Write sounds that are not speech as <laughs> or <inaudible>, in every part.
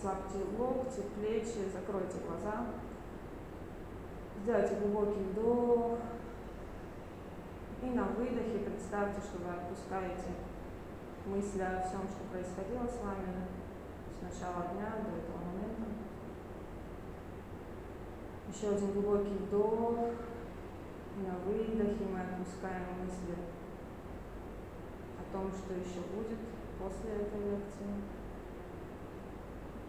расслабьте локти, плечи, закройте глаза. Сделайте глубокий вдох. И на выдохе представьте, что вы отпускаете мысли о всем, что происходило с вами с начала дня до этого момента. Еще один глубокий вдох. И на выдохе мы отпускаем мысли о том, что еще будет после этой лекции.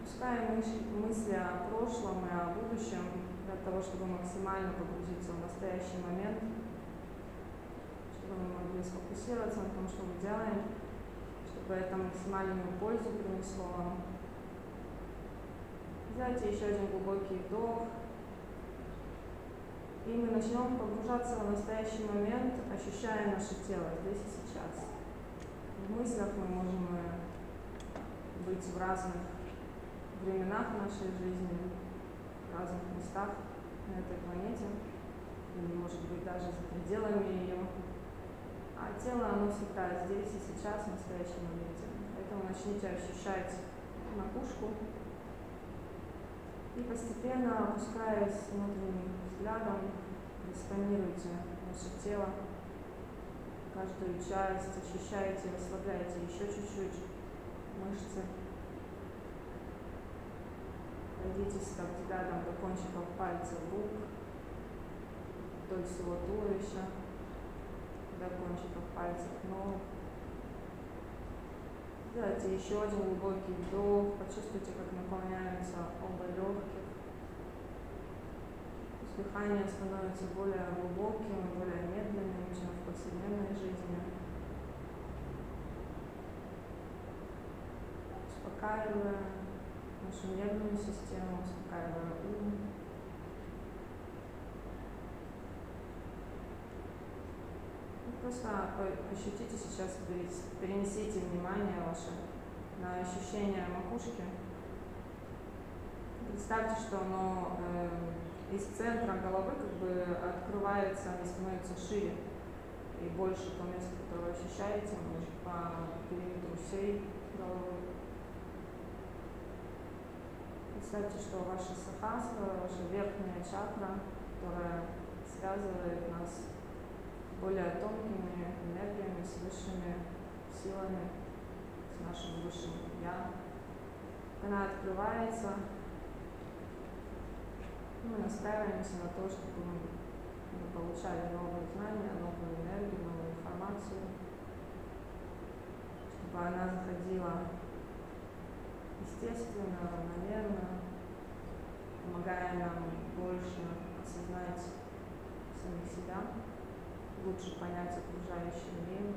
Отпускаем мысли о прошлом и о будущем для того, чтобы максимально погрузиться в настоящий момент чтобы мы могли сфокусироваться на том, что мы делаем, чтобы это максимальную пользу принесло вам. Сделайте еще один глубокий вдох. И мы начнем погружаться в настоящий момент, ощущая наше тело здесь и сейчас. В мыслях мы можем э, быть в разных временах нашей жизни, в разных местах на этой планете, или, может быть, даже за пределами ее. А тело, оно всегда здесь и сейчас, в настоящем моменте. Поэтому начните ощущать макушку и постепенно, опускаясь внутренним взглядом, просканируйте ваше тело, каждую часть, ощущаете, расслабляете еще чуть-чуть мышцы. Пройдитесь так взглядом до кончиков пальцев рук, вдоль всего туловища до кончиков пальцев ног. Сделайте еще один глубокий вдох, почувствуйте, как наполняются оба легких. Дыхание становится более глубоким, более медленным, чем в повседневной жизни. Успокаивая нашу нервную систему, успокаивая ум. Просто ощутите сейчас, перенесите внимание ваше на ощущение макушки. Представьте, что оно э, из центра головы как бы открывается и становится шире и больше то место, которое ощущаете, может по периметру всей головы. Представьте, что ваша сахасра, ваша верхняя чакра, которая связывает нас более тонкими энергиями, с высшими силами, с нашим высшим Я. Она открывается. Мы настраиваемся на то, чтобы мы получали новые знания, новую энергию, новую информацию, чтобы она заходила естественно, равномерно, помогая нам больше осознать самих себя лучше понять окружающий мир.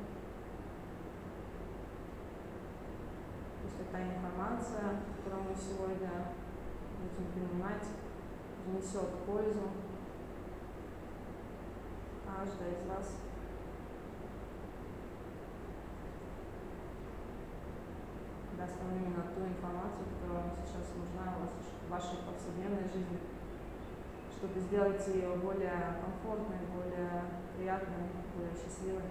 Пусть эта информация, которую мы сегодня будем принимать, принесет пользу каждой из вас. Даст вам именно ту информацию, которая вам сейчас нужна в вашей повседневной жизни чтобы сделать ее более комфортной, более приятной, более счастливой.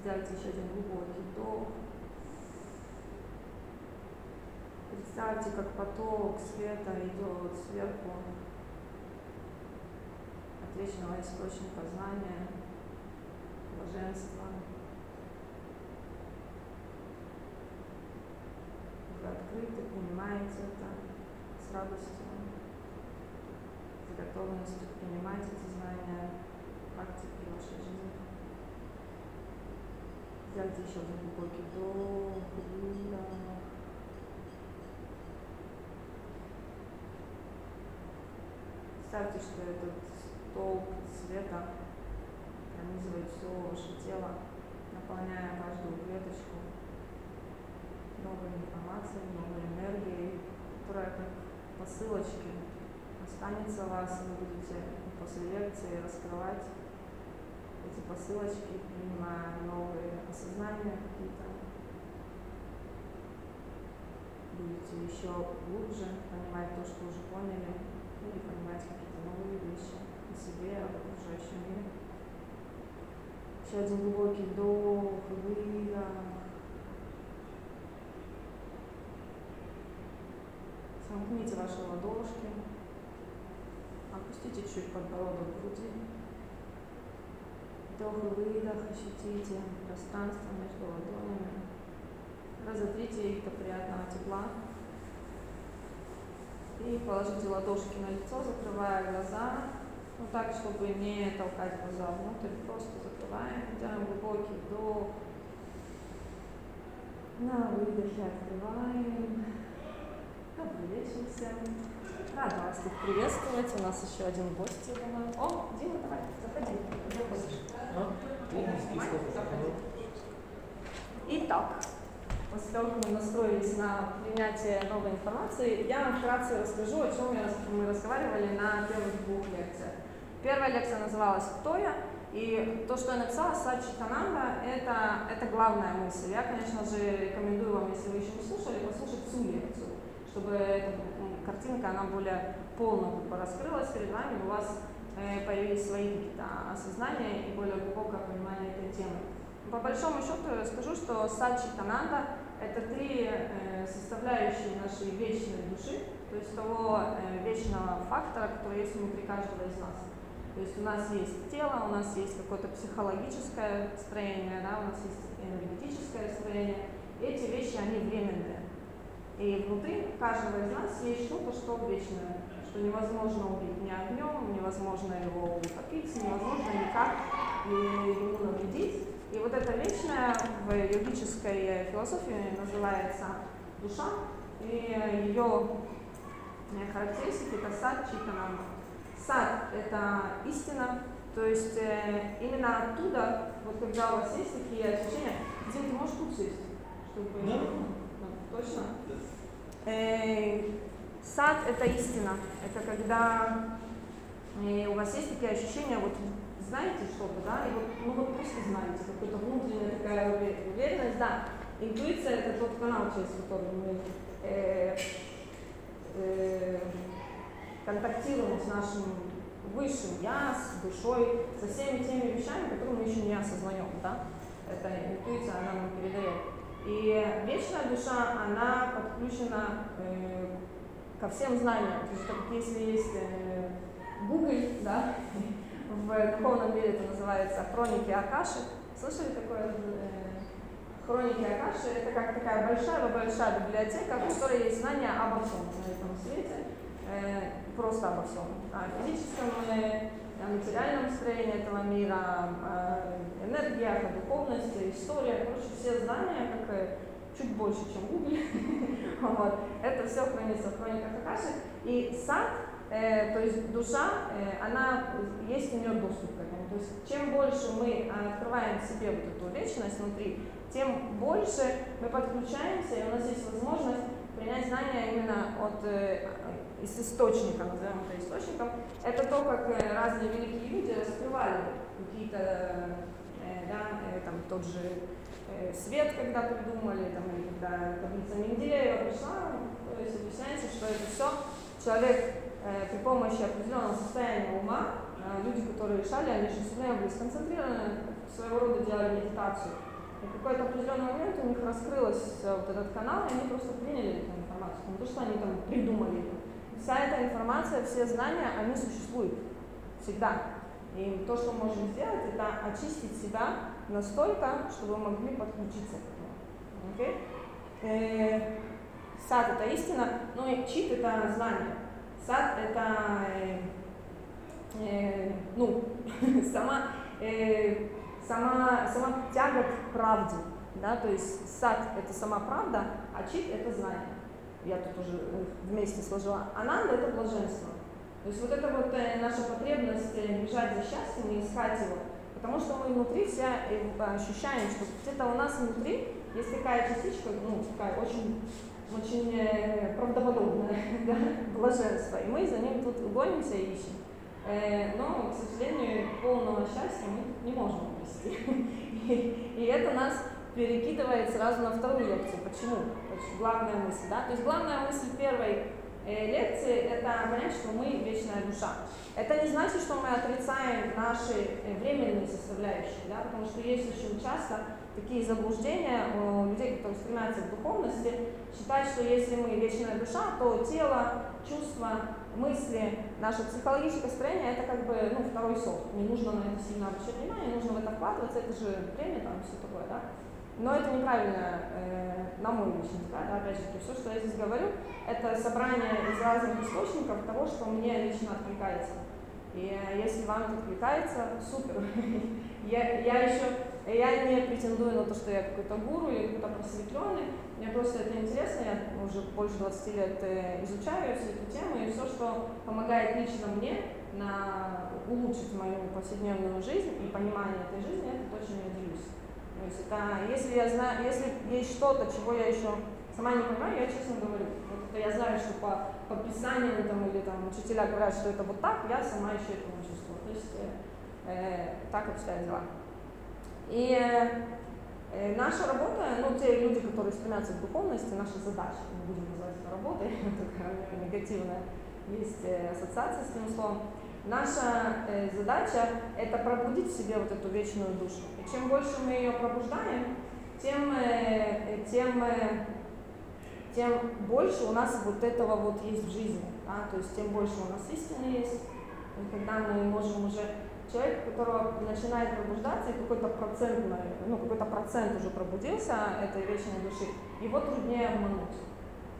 Сделайте еще один глубокий вдох. Представьте, как поток света идет сверху от вечного источника знания, блаженства. Вы открыты, принимаете это с радостью готовностью принимать эти знания практики вашей жизни. Сделайте еще один глубокий вдох, выдох. Представьте, что этот столб света пронизывает все ваше тело, наполняя каждую клеточку новой информацией, новой энергией, которая как посылочки останется вас, вы будете после лекции раскрывать эти посылочки, принимая новые осознания какие-то. Будете еще глубже понимать то, что уже поняли, или понимать какие-то новые вещи о себе, об окружающем мире. Еще один глубокий вдох, выдох. Сомкните ваши ладошки. Опустите чуть подбородок груди. Вдох и выдох, ощутите пространство между ладонями. Разотрите их до приятного тепла. И положите ладошки на лицо, закрывая глаза. Ну так, чтобы не толкать глаза внутрь, просто закрываем. Делаем глубокий вдох. На выдохе открываем. Добрый. Рада вас тут приветствовать. У нас еще один гость, я думаю. О, Дима, давай, заходи. Заходи. Итак, после того, как мы настроились на принятие новой информации, я вам вкратце расскажу, о чем мы разговаривали на первых двух лекциях. Первая лекция называлась «Кто я?», и то, что я написала, Сачи Кананда, это, это главная мысль. Я, конечно же, рекомендую вам, если вы еще не слушали, послушать всю лекцию, чтобы эта картинка, она более полно как бы, раскрылась перед вами, у вас э, появились свои какие-то осознания и более глубокое понимание этой темы. По большому счету я скажу, что Сачи Кананда – это три э, составляющие нашей вечной души, то есть того э, вечного фактора, который есть внутри каждого из нас. То есть у нас есть тело, у нас есть какое-то психологическое строение, да, у нас есть энергетическое строение. Эти вещи, они временные. И внутри каждого из нас есть что-то, что вечное, что невозможно убить ни огнем, невозможно его утопить, невозможно никак ему навредить. И вот это вечное в йогической философии называется душа, и ее характеристики это сад читанам. Сад – это истина, то есть э, именно оттуда, вот когда у вас есть такие ощущения, где ты можешь тут сесть, чтобы... Да. Точно? Э, сад – это истина, это когда э, у вас есть такие ощущения, вот знаете что-то, да, и вот, ну вот просто знаете, какая-то внутренняя такая уверенность, да. Интуиция – это тот канал, через который мы э, э, контактируем с нашим высшим я, с душой, со всеми теми вещами, которые мы еще не осознаем, да? Это интуиция, она нам передает. И вечная душа, она подключена э, ко всем знаниям. То есть, как если есть э, Google, да, в духовном мире это называется хроники Акаши. Слышали такое? Э, хроники Акаши это как такая большая-большая библиотека, в которой есть знания обо всем на этом свете. Э, просто обо всем. О физическом, о материальном строении этого мира, о энергиях, о духовности, истории. Короче, все знания, как чуть больше, чем Google. <laughs> вот. Это все хранится в хрониках Акаши. И сад, э, то есть душа, э, она, есть у нее доступ к этому. То есть чем больше мы открываем себе вот эту вечность внутри, тем больше мы подключаемся, и у нас есть возможность принять знания именно от э, из источника, назовем это источником, это то, как э, разные великие люди раскрывали какие-то, э, да, э, там тот же свет, когда придумали, там, или когда таблица Менделеева пришла, то есть объясняется, что это все человек при помощи определенного состояния ума, люди, которые решали, они же все время были сконцентрированы, своего рода делали медитацию. И в какой-то определенный момент у них раскрылся вот этот канал, и они просто приняли эту информацию. Не то, что они там придумали это вся эта информация, все знания, они существуют всегда. И то, что мы можем сделать, это очистить себя настолько, чтобы мы могли подключиться к этому. Okay? Э, сад это истина, но и чит это знание. Сад это э, э, ну, <laughs> сама, э, сама, сама тяга к правде. Да? То есть сад это сама правда, а чит это знание я тут уже э, вместе сложила, ананда – это блаженство. То есть вот это вот э, наша потребность э, бежать за счастьем и искать его, потому что мы внутри все ощущаем, что где-то у нас внутри есть такая частичка, ну, такая очень, очень правдоподобная, <laughs> да, блаженство, и мы за ним тут гонимся и ищем. Но, к сожалению, полного счастья мы не можем обрести. <laughs> И это нас перекидывает сразу на вторую лекцию. Почему? Есть главная мысль, да? То есть главная мысль первой э, лекции – это понять, что мы вечная душа. Это не значит, что мы отрицаем наши э, временные составляющие, да? Потому что есть очень часто такие заблуждения у людей, которые стремятся к духовности, считать, что если мы вечная душа, то тело, чувства, мысли, наше психологическое строение это как бы ну, второй сорт. Не нужно на это сильно обращать внимание, нужно в это вкладываться, это же время там все такое, да. Но это неправильно, э, на мой личный взгляд, да, опять же, все, что я здесь говорю, это собрание из разных источников того, что мне лично откликается. И э, если вам это откликается, супер. <laughs> я, я еще, я не претендую на то, что я какой-то гуру или какой-то просветленный, мне просто это интересно, я уже больше 20 лет э, изучаю всю эту тему, и все, что помогает лично мне на улучшить мою повседневную жизнь и понимание этой жизни, это то, чем я делюсь. То есть это, если я знаю, если есть что-то, чего я еще сама не понимаю, я честно говорю. Вот это я знаю, что по, по писанию там, или там учителя говорят, что это вот так, я сама еще это чувствую. То есть э, э, так обстоят дела. И э, наша работа, ну те люди, которые стремятся к духовности, наша задача, мы будем называть это работой, <laughs> такая негативная, есть э, ассоциация с этим словом, Наша э, задача – это пробудить в себе вот эту вечную душу. И чем больше мы ее пробуждаем, тем, э, тем, э, тем больше у нас вот этого вот есть в жизни. Да? То есть тем больше у нас истины есть. И когда мы можем уже человек, у которого начинает пробуждаться, и какой-то процент, ну, какой-то процент уже пробудился этой вечной души, его труднее обмануть.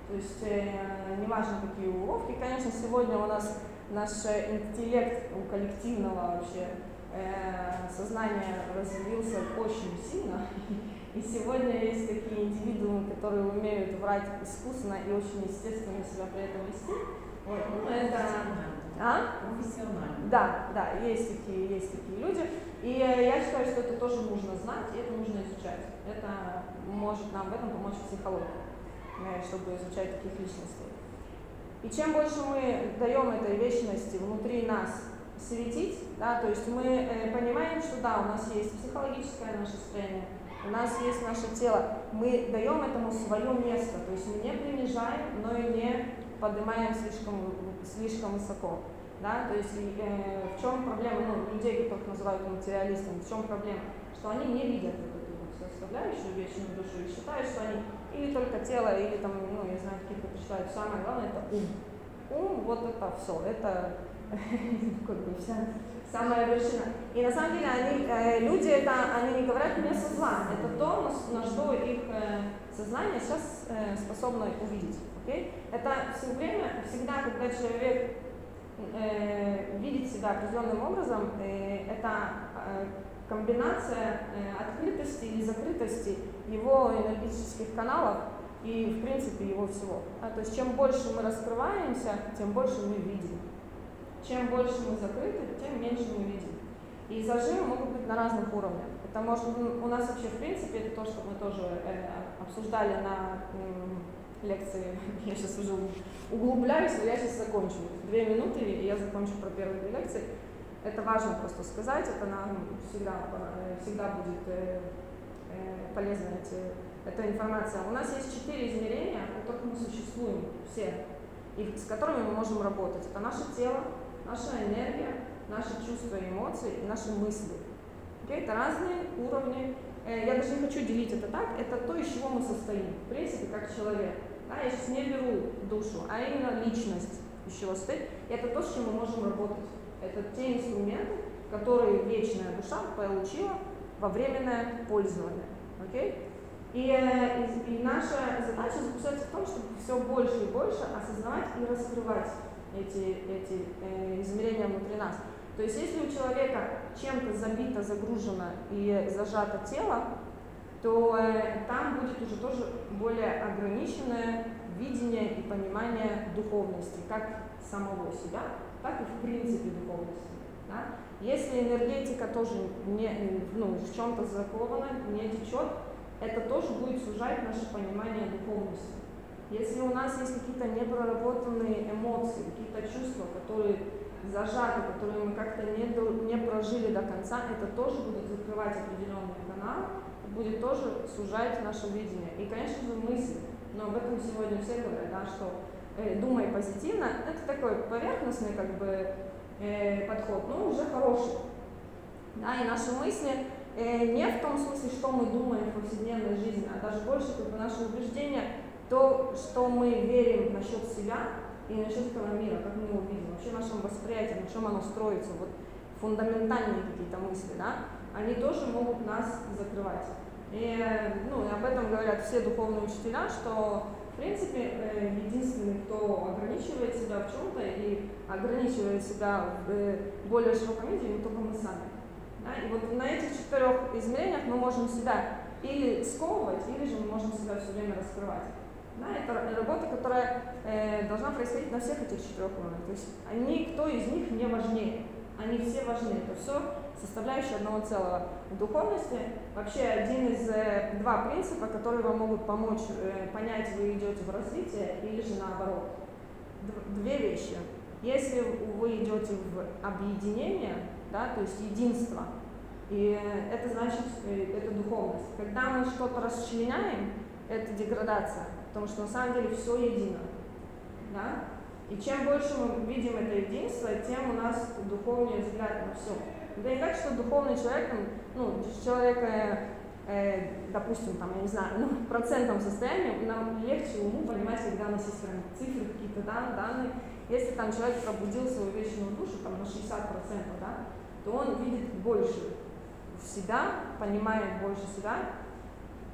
То есть э, неважно какие уловки. Конечно, сегодня у нас наш интеллект у коллективного вообще э, сознания развился очень сильно. И сегодня есть такие индивидуумы, которые умеют врать искусно и очень естественно себя при этом вести. Вот. Ну, это... А? Профессионально. Да, да, есть такие, есть такие люди. И я считаю, что это тоже нужно знать, и это нужно изучать. Это может нам в этом помочь психология, э, чтобы изучать таких личностей. И чем больше мы даем этой вечности внутри нас светить, да, то есть мы э, понимаем, что да, у нас есть психологическое наше состояние, у нас есть наше тело, мы даем этому свое место, то есть мы не принижаем, но и не поднимаем слишком, слишком высоко. Да? То есть э, в чем проблема ну, людей, которых называют материалистами, в чем проблема? Что они не видят вот эту вот составляющую вечную душу и считают, что они или только тело, или там, ну, я знаю, каких-то прочитают. Самое главное это ум. Ум, вот это все, это <laughs> как бы вся самая вершина. И на самом деле они, э, люди это, они не говорят мне со зла, это то, на, что их э, сознание сейчас э, способно увидеть. Okay? Это все время, всегда, когда человек э, видит себя определенным образом, это комбинация э, открытости или закрытости его энергетических каналов и, в принципе, его всего. А, то есть, чем больше мы раскрываемся, тем больше мы видим. Чем больше мы закрыты, тем меньше мы видим. И зажимы могут быть на разных уровнях. Это может, у нас вообще, в принципе, это то, что мы тоже э, обсуждали на э, лекции. <laughs> Я сейчас уже углубляюсь, но я сейчас закончу. Две минуты, и я закончу про первые две лекции. Это важно просто сказать, это нам всегда, э, всегда будет э, э, полезно эти, эта информация. У нас есть четыре измерения, в которых мы существуем все, и с которыми мы можем работать. Это наше тело, наша энергия, наши чувства и эмоции и наши мысли. Okay? Это разные уровни. Я даже не хочу делить это так. Это то, из чего мы состоим. В принципе, как человек. Да, я сейчас не беру душу, а именно личность, из чего состоит. И это то, с чем мы можем работать. Это те инструменты, которые вечная душа получила во временное пользование. Okay? И, э, и, и наша задача заключается в том, чтобы все больше и больше осознавать и раскрывать эти, эти э, измерения внутри нас. То есть если у человека чем-то забито, загружено и зажато тело, то э, там будет уже тоже более ограниченное видение и понимание духовности, как самого себя, так и в принципе духовности. Да? Если энергетика тоже не, ну, в чем-то закована, не течет, это тоже будет сужать наше понимание духовности. Если у нас есть какие-то непроработанные эмоции, какие-то чувства, которые зажаты, которые мы как-то не, не прожили до конца, это тоже будет закрывать определенный канал, будет тоже сужать наше видение. И, конечно же, мысли. Но об этом сегодня все говорят, да, что думай позитивно, это такой поверхностный как бы э, подход, но уже хороший. Да, и наши мысли э, не в том смысле, что мы думаем в повседневной жизни, а даже больше как бы наше убеждение, то, что мы верим насчет себя и насчет этого мира, как мы его видим, вообще нашем восприятии, на чем оно строится, вот фундаментальные какие-то мысли, да, они тоже могут нас закрывать. И ну, об этом говорят все духовные учителя, что в принципе э, единственный, кто ограничивает себя в чем-то и ограничивает себя в э, более широком виде, только мы сами. Да? И вот на этих четырех измерениях мы можем себя или сковывать, или же мы можем себя все время раскрывать. Да, это работа, которая э, должна происходить на всех этих четырех уровнях. То есть они, кто из них не важнее. Они все важны. Это все составляющие одного целого. В духовности вообще один из э, два принципа, которые вам могут помочь э, понять, вы идете в развитие или же наоборот. Две вещи. Если вы идете в объединение, да, то есть единство, и это значит, э, это духовность. Когда мы что-то расчленяем, это деградация, потому что на самом деле все едино. Да? И чем больше мы видим это единство, тем у нас духовнее взгляд на все. Да не так, что духовный человек, ну, человек, э, допустим, там, я не знаю, ну, в процентном состоянии, нам легче уму понимать, когда есть прям цифры, какие-то дан, данные. Если там человек пробудил свою вечную душу там, на 60%, да, то он видит больше себя, понимает больше себя,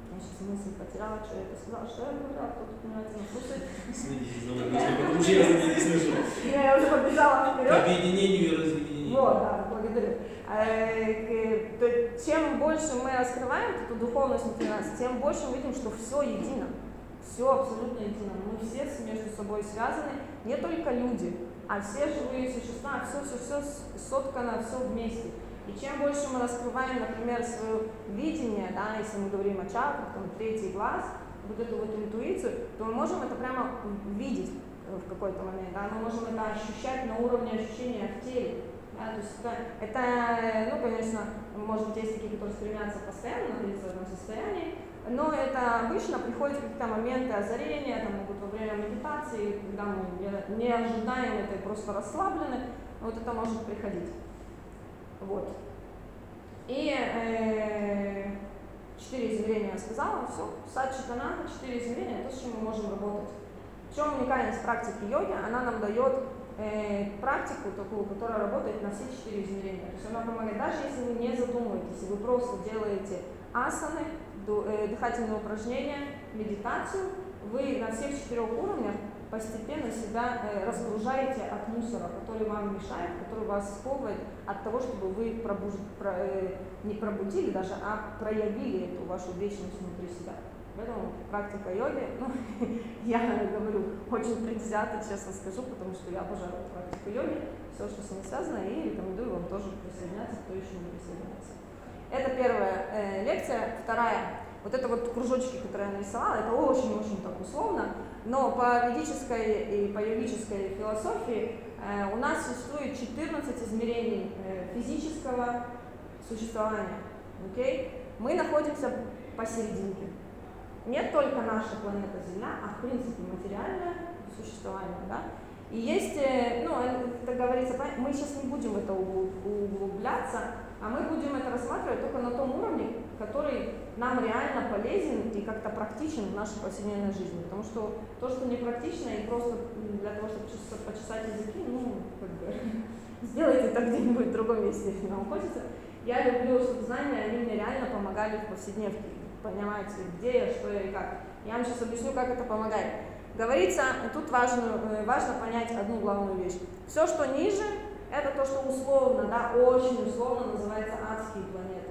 я сейчас мысль потеряла, что я сказала, что я говорила, кто тут внимательно слушает. Следите за мной, потому что я не слышу. Я уже побежала вперед. К объединению и разъединению. Вот, да, благодарю. Э, чем больше мы раскрываем эту духовность внутри нас, тем больше мы видим, что все едино. Все абсолютно едино. Мы все между собой связаны, не только люди, а все живые существа, все, все, все соткано, все вместе. И чем больше мы раскрываем, например, свое видение, да, если мы говорим о чакрах, там, третий глаз, вот эту вот интуицию, то мы можем это прямо видеть э, в какой-то момент, да, мы можем это ощущать на уровне ощущения в теле. Да, то есть это, это, ну, конечно, может быть, есть такие, которые стремятся постоянно находиться в этом состоянии, но это обычно приходят какие-то моменты озарения, там могут во время медитации, когда мы не ожидаем это и просто расслаблены, вот это может приходить. Вот. И э, четыре измерения я сказала, все. Сад Читанаха, четыре измерения, то, с чем мы можем работать. В чем уникальность практики йоги? Она нам дает э, практику такую, которая работает на все четыре измерения. То есть она помогает, даже если вы не задумываетесь, вы просто делаете асаны, э, дыхательные упражнения, медитацию, вы на всех четырех уровнях постепенно себя э, разгружаете от мусора, который вам мешает, который вас сковывает от того, чтобы вы пробуж... про, э, не пробудили даже, а проявили эту вашу вечность внутри себя. Поэтому практика йоги, ну, <laughs> я говорю очень предвзято, честно скажу, потому что я обожаю практику йоги, все, что с ней связано, и рекомендую вам тоже присоединяться, кто еще не присоединяется. Это первая э, лекция. Вторая, вот это вот кружочки, которые я нарисовала, это очень-очень так условно, но по ведической и по йогической философии э, у нас существует 14 измерений э, физического существования. Okay? Мы находимся посерединке. Не только наша планета Земля, а в принципе материальное существование. Да? И есть, э, ну, это говорится, мы сейчас не будем это углубляться, а мы будем это рассматривать только на том уровне, который нам реально полезен и как-то практичен в нашей повседневной жизни. Потому что то, что не практично и просто для того, чтобы почесать языки, ну, как бы, <laughs> сделайте это где-нибудь в другом месте, если вам хочется. Я люблю, чтобы знания, они мне реально помогали в повседневке, понимаете, где я, что я и как. Я вам сейчас объясню, как это помогает. Говорится, тут важно, важно понять одну главную вещь. Все, что ниже, это то, что условно, да, очень условно называется адские планеты.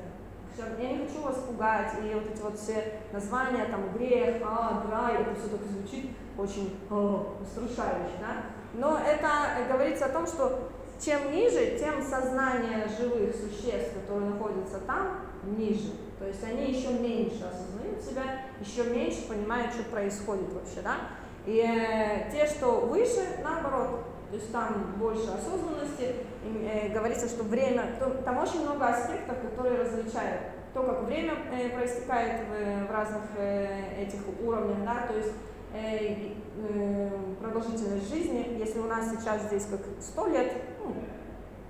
Все, я не хочу вас пугать, и вот эти вот все названия, там, грех, а, рай, это все так звучит очень о, устрашающе, да. Но это говорится о том, что чем ниже, тем сознание живых существ, которые находятся там, ниже. То есть они еще меньше осознают себя, еще меньше понимают, что происходит вообще, да. И э, те, что выше, наоборот, то есть там больше осознанности, и, э, говорится, что время, то, там очень много аспектов, которые различают то, как время э, проистекает в, в разных э, этих уровнях, да, то есть э, э, продолжительность жизни, если у нас сейчас здесь как 100 лет, ну,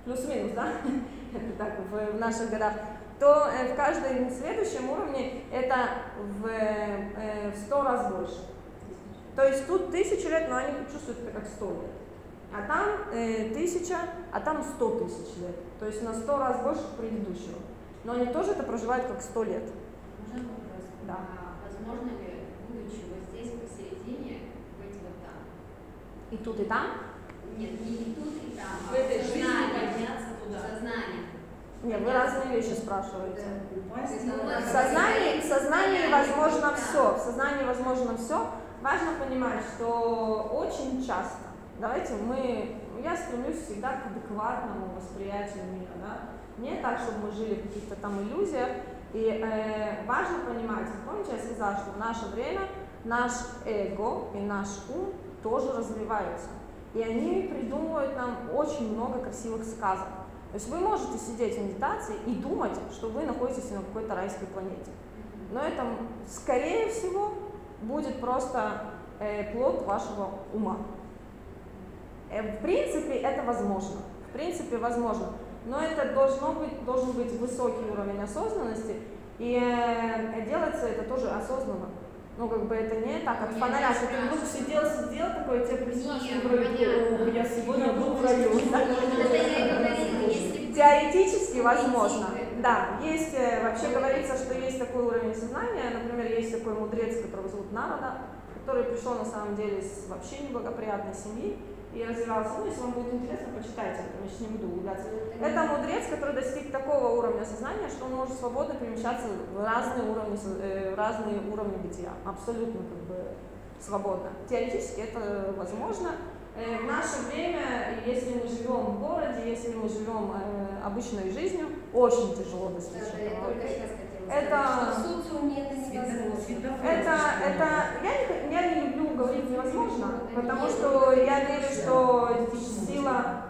плюс-минус, да, <laughs> это так, в, в наших годах, то э, в каждом следующем уровне это в, э, в 100 раз больше. То есть тут тысячу лет, но они чувствуют это как 100 лет. А там э, тысяча, а там 100 тысяч лет. То есть на 100 раз больше предыдущего. Но они тоже это проживают как 100 лет. Можно вопрос? Да. А возможно ли, будучи вот здесь посередине, быть вот там? И тут, и там. Нет, не и тут, и там, В а этой жизни подняться В туда. сознании. Не, вы разные вещи спрашиваете. На- В сознании, в сознании Да. возможно все. В сознании возможно все. Важно понимать, что очень часто, давайте мы, я стремлюсь всегда к адекватному восприятию мира, да? Не так, чтобы мы жили в каких-то там иллюзиях. И э, важно понимать, помните, я сказала, что в наше время наш эго и наш ум тоже развиваются. И они придумывают нам очень много красивых сказок. То есть вы можете сидеть в медитации и думать, что вы находитесь на какой-то райской планете. Но это, скорее всего, будет просто э, плод вашего ума. Э, в принципе, это возможно. В принципе, возможно. Но это должно быть, должен быть высокий уровень осознанности, и э, делается это тоже осознанно. Ну, как бы это не так, от Нет, фонаря, что ты вдруг сидел, сидел такой, тебе приснилось, что вроде, понятно. «О, я сегодня был в раю. Теоретически возможно. Да, есть, э, вообще говорится, что есть такой уровень сознания, например, есть такой мудрец, которого зовут Народа, который пришел на самом деле с вообще неблагоприятной семьи и развивался. Ну, если вам будет интересно, почитайте, я сейчас не буду углубляться. Это мудрец, который достиг такого уровня сознания, что он может свободно перемещаться в разные уровни, э, в разные уровни бытия. Абсолютно как бы свободно. Теоретически это возможно. Э, В наше время, если мы живем в городе, если мы живем э, обычной жизнью, очень тяжело достичь этого. Это- что это. Это, это, я не, х- я не люблю невозможно, потому что я верю, что сила,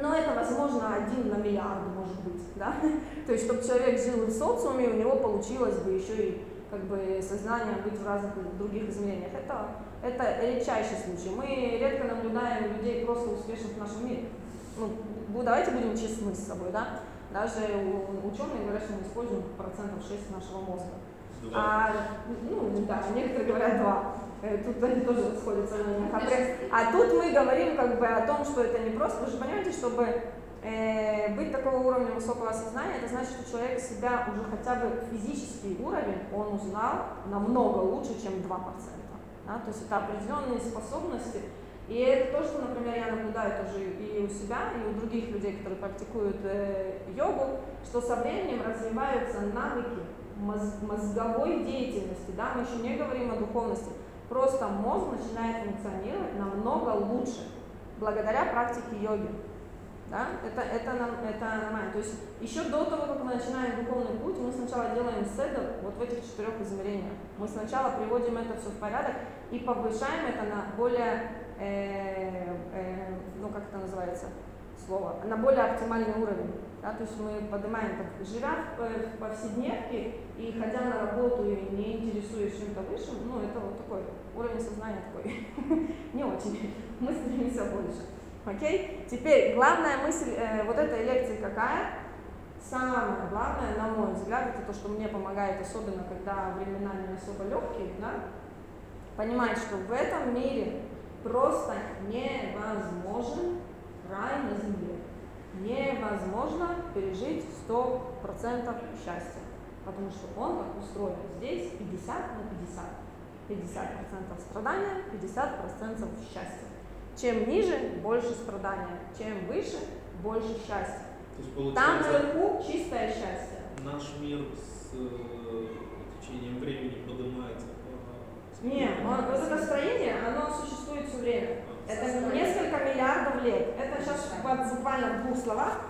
но это возможно один на миллиард может быть, да, <laughs> то есть чтобы человек жил в социуме, у него получилось бы еще и как бы сознание быть в разных других измерениях. Это, это редчайший случай. Мы редко наблюдаем людей просто успешных в нашем мире. Ну, давайте будем честны с собой, да. Даже ученые говорят, что мы используем процентов 6 нашего мозга. А, ну, да, некоторые говорят два. Э, Тут они тоже расходятся в мнениях. А, а тут мы говорим как бы о том, что это не просто. Вы же понимаете, чтобы э, быть такого уровня высокого сознания, это значит, что человек себя уже хотя бы физический уровень он узнал намного лучше, чем 2%. Да? То есть это определенные способности. И это то, что, например, я наблюдаю тоже и у себя, и у других людей, которые практикуют э, йогу, что со временем развиваются навыки моз- мозговой деятельности, да, мы еще не говорим о духовности, просто мозг начинает функционировать намного лучше благодаря практике йоги. Да? Это, это, нам- это нормально. То есть еще до того, как мы начинаем духовный путь, мы сначала делаем седр вот в этих четырех измерениях. Мы сначала приводим это все в порядок и повышаем это на более, э, э, ну как это называется слово, на более оптимальный уровень. Да? То есть мы поднимаем, так, живя в, э, в повседневке и ходя на работу и не интересуясь чем-то высшим, ну это вот такой уровень сознания такой <laughs> не очень. Мы стремимся больше. Окей? Теперь главная мысль э, вот этой лекции какая? Самое главное, на мой взгляд, это то, что мне помогает, особенно когда времена не особо легкие, да? понимать, что в этом мире просто невозможен рай на земле. Невозможно пережить 100% счастья, потому что он так устроен. Здесь 50 на 50. 50% страдания, 50% счастья. Чем ниже, больше страдания. Чем выше, больше счастья. Там наверху чистое счастье. наш мир с э, течением времени поднимается по... Не, он- вот это строение, оно существует все время. Это несколько миллиардов лет. Это сейчас буква- буквально в двух словах.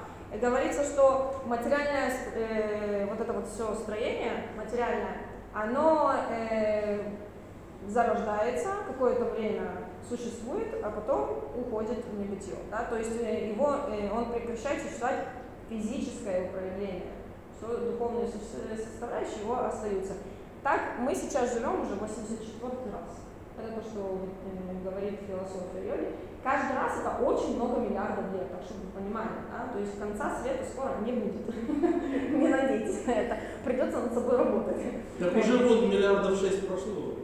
Говорится, что материальное, э, вот это вот все строение материальное, оно э, зарождается, какое-то время существует, а потом уходит в небытие. Да? То есть э, его, э, он прекращает существовать физическое проявление. Все духовные со- составляющие его остаются. Так мы сейчас живем уже 84 раз. Это то, что э, говорит философия йоги, каждый раз это очень много миллиардов лет, так чтобы вы понимали, да? то есть конца света скоро не будет, <laughs> не надейтесь на это, придется над собой работать. Так уже вот миллиардов шесть прошло.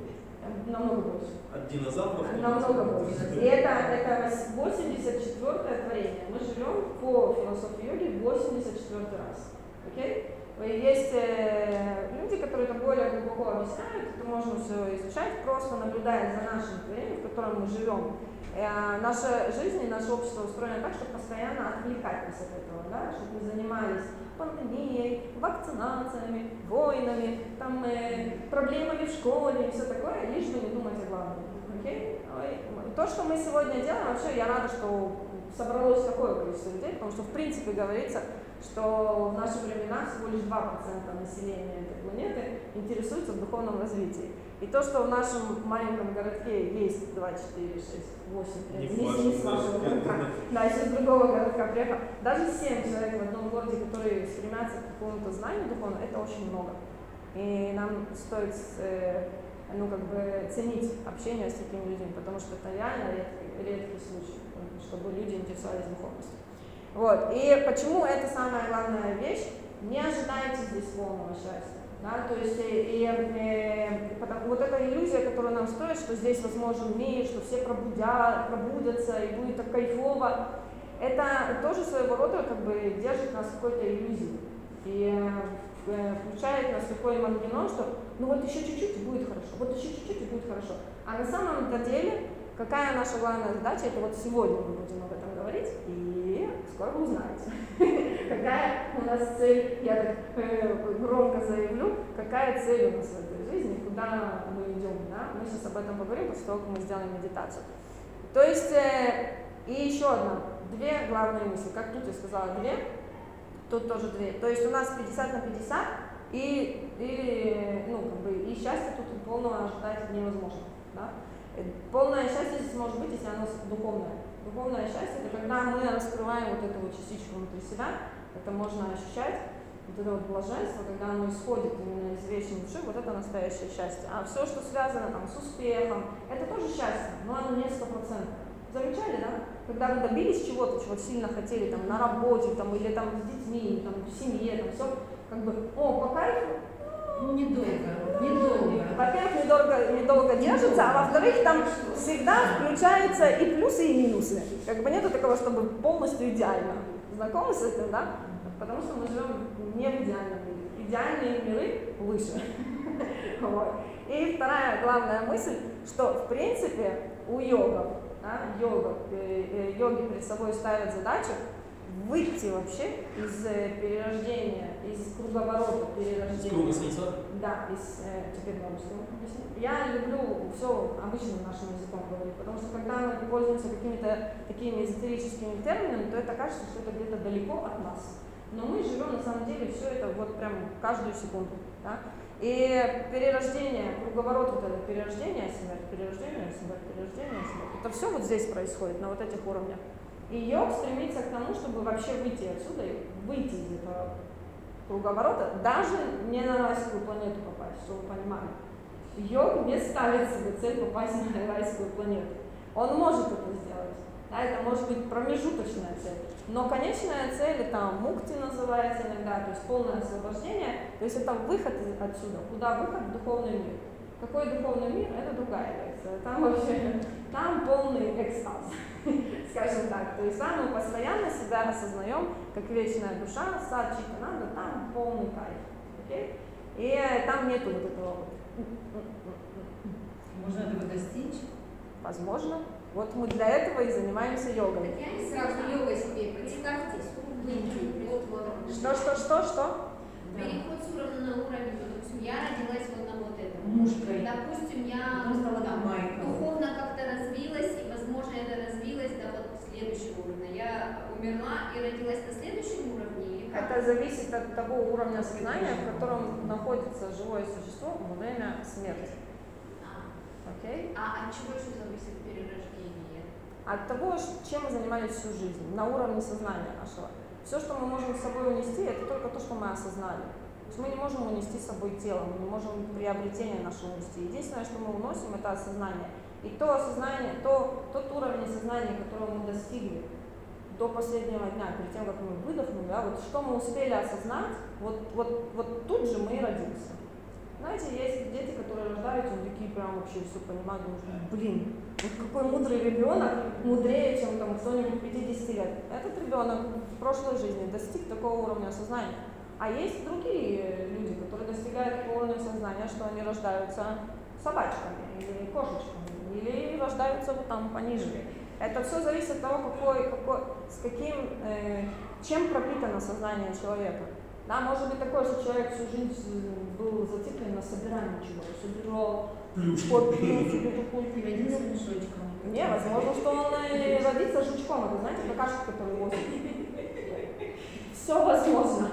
Намного больше. От динозавров. Намного больше. И это, это 84 творение. Мы живем по философии йоги 84 раз. Окей? Есть э, люди, которые это более глубоко объясняют, это можно все изучать, просто наблюдая за нашим творением, в котором мы живем. Э, наша жизнь и наше общество устроено так, чтобы постоянно отвлекать от этого, да? чтобы мы занимались пандемией, вакцинациями, войнами, там, э, проблемами в школе и все такое, лишь бы не думать о главном. Okay? То, что мы сегодня делаем, вообще я рада, что собралось такое количество людей, потому что в принципе говорится, что в наши времена всего лишь 2% населения этой планеты интересуется в духовном развитии. И то, что в нашем маленьком городке есть 2, 4, 6, 8, Не не, в не с вашего городка, да, еще с другого городка приехал, даже 7 человек в одном городе, которые стремятся к какому-то знанию духовному, это очень много. И нам стоит э, ну, как бы ценить общение с такими людьми, потому что это реально редкий, редкий случай, чтобы люди интересовались духовностью. Вот. И почему это самая главная вещь? Не ожидайте здесь полного счастья. Да? То есть и, и, э, потому, вот эта иллюзия, которую нам строят, что здесь возможен мир, что все пробудят, пробудятся и будет так кайфово, это тоже своего рода как бы держит нас в какой-то иллюзии. И э, включает нас в такой мангенон, что ну вот еще чуть-чуть и будет хорошо, вот еще чуть-чуть и будет хорошо. А на самом деле, какая наша главная задача, это вот сегодня мы будем об этом говорить, и скоро узнаете, <laughs> какая у нас цель, я так э, громко заявлю, какая цель у нас в этой жизни, куда мы идем, да? Мы сейчас об этом поговорим после того, как мы сделаем медитацию. То есть, э, и еще одна, две главные мысли, как тут я сказала, две, тут тоже две. То есть у нас 50 на 50, и, и, ну, как бы, и счастье тут полного ожидать невозможно. Да? Э, Полное счастье здесь может быть, если оно духовное. Духовное счастье – это когда мы раскрываем вот эту вот частичку внутри себя, это можно ощущать, вот это вот блаженство, когда оно исходит именно из вечной души, вот это настоящее счастье. А все, что связано там с успехом, это тоже счастье, но оно не стопроцентное. Замечали, да? Когда вы добились чего-то, чего сильно хотели, там, на работе, там, или там с детьми, там, в семье, там, все, как бы, о, по кайфу, Ну, недолго, недолго. во-первых, недолго, недолго держится, а во-вторых, там всегда включаются и плюсы, и минусы. Как бы нету такого, чтобы полностью идеально. Знакомы с этим, да? Потому что мы живем не в идеальном мире. Идеальные миры выше. <laughs> Вот. И вторая главная мысль, что в принципе у йогов, да, йога, э, э, йоги перед собой ставят задачу выйти вообще из э, перерождения, из круговорота перерождения. круга? Да, из, э, теперь на русском. Я люблю все обычным нашим языком говорить, потому что когда мы пользуемся какими-то такими эзотерическими терминами, то это кажется, что это где-то далеко от нас. Но мы живем на самом деле все это вот прям каждую секунду. Да? И перерождение, круговорот вот это перерождение, смерть, перерождение, смерть, перерождение, смерть. Это все вот здесь происходит, на вот этих уровнях. И йог стремится к тому, чтобы вообще выйти отсюда, и выйти из этого круговорота, даже не на райскую планету попасть, чтобы вы понимали. Йог не ставит себе цель попасть на райскую планету. Он может это сделать. Да, это может быть промежуточная цель. Но конечная цель это мукти называется иногда, то есть полное освобождение. То есть это выход отсюда. Куда выход? В духовный мир. Какой духовный мир? Это другая лекция. Там вообще, там полный экстаз, <laughs> скажем так. То есть там мы постоянно себя осознаем, как вечная душа, сад надо, там полный кайф. Окей? И там нету вот этого вот. Можно этого достичь? Возможно. Вот мы для этого и занимаемся йогой. Так я не сразу йогой себе. Представьте, выйти. Вот, вот. Что, что, что, что? Переход с уровня на уровень. Допустим, я родилась вот на вот этом. Мушкой. Допустим, я майкой. духовно как-то развилась, и, возможно, это развилось следующего уровня. Я умерла и родилась на следующем уровне, или как? Это зависит от того уровня сознания, в котором находится живое существо во время смерти. А, Окей? а от чего еще зависит перерождение? От того, чем мы занимались всю жизнь, на уровне сознания нашего. Все, что мы можем с собой унести, это только то, что мы осознали. То есть мы не можем унести с собой тело, мы не можем приобретение наше унести. Единственное, что мы уносим, это осознание. И то осознание, то, тот уровень осознания, которого мы достигли до последнего дня, перед тем, как мы выдохнули, да, вот что мы успели осознать, вот, вот, вот тут же мы и родимся. Знаете, есть дети, которые рождаются, они такие прям вообще все понимают, думают, блин, вот какой мудрый ребенок, мудрее, чем там кто-нибудь 50 лет. Этот ребенок в прошлой жизни достиг такого уровня сознания. А есть другие люди, которые достигают такого уровня сознания, что они рождаются собачками или кошечками, или рождаются вот там пониже. Это все зависит от того, какой, какой, с каким, э, чем пропитано сознание человека. Да, может быть такое, что человек всю жизнь был зациклен на собирании чего-то, собирал, мешочком. Не, возможно, что он и родится жучком, это знаете, какашка, который возит. Все возможно.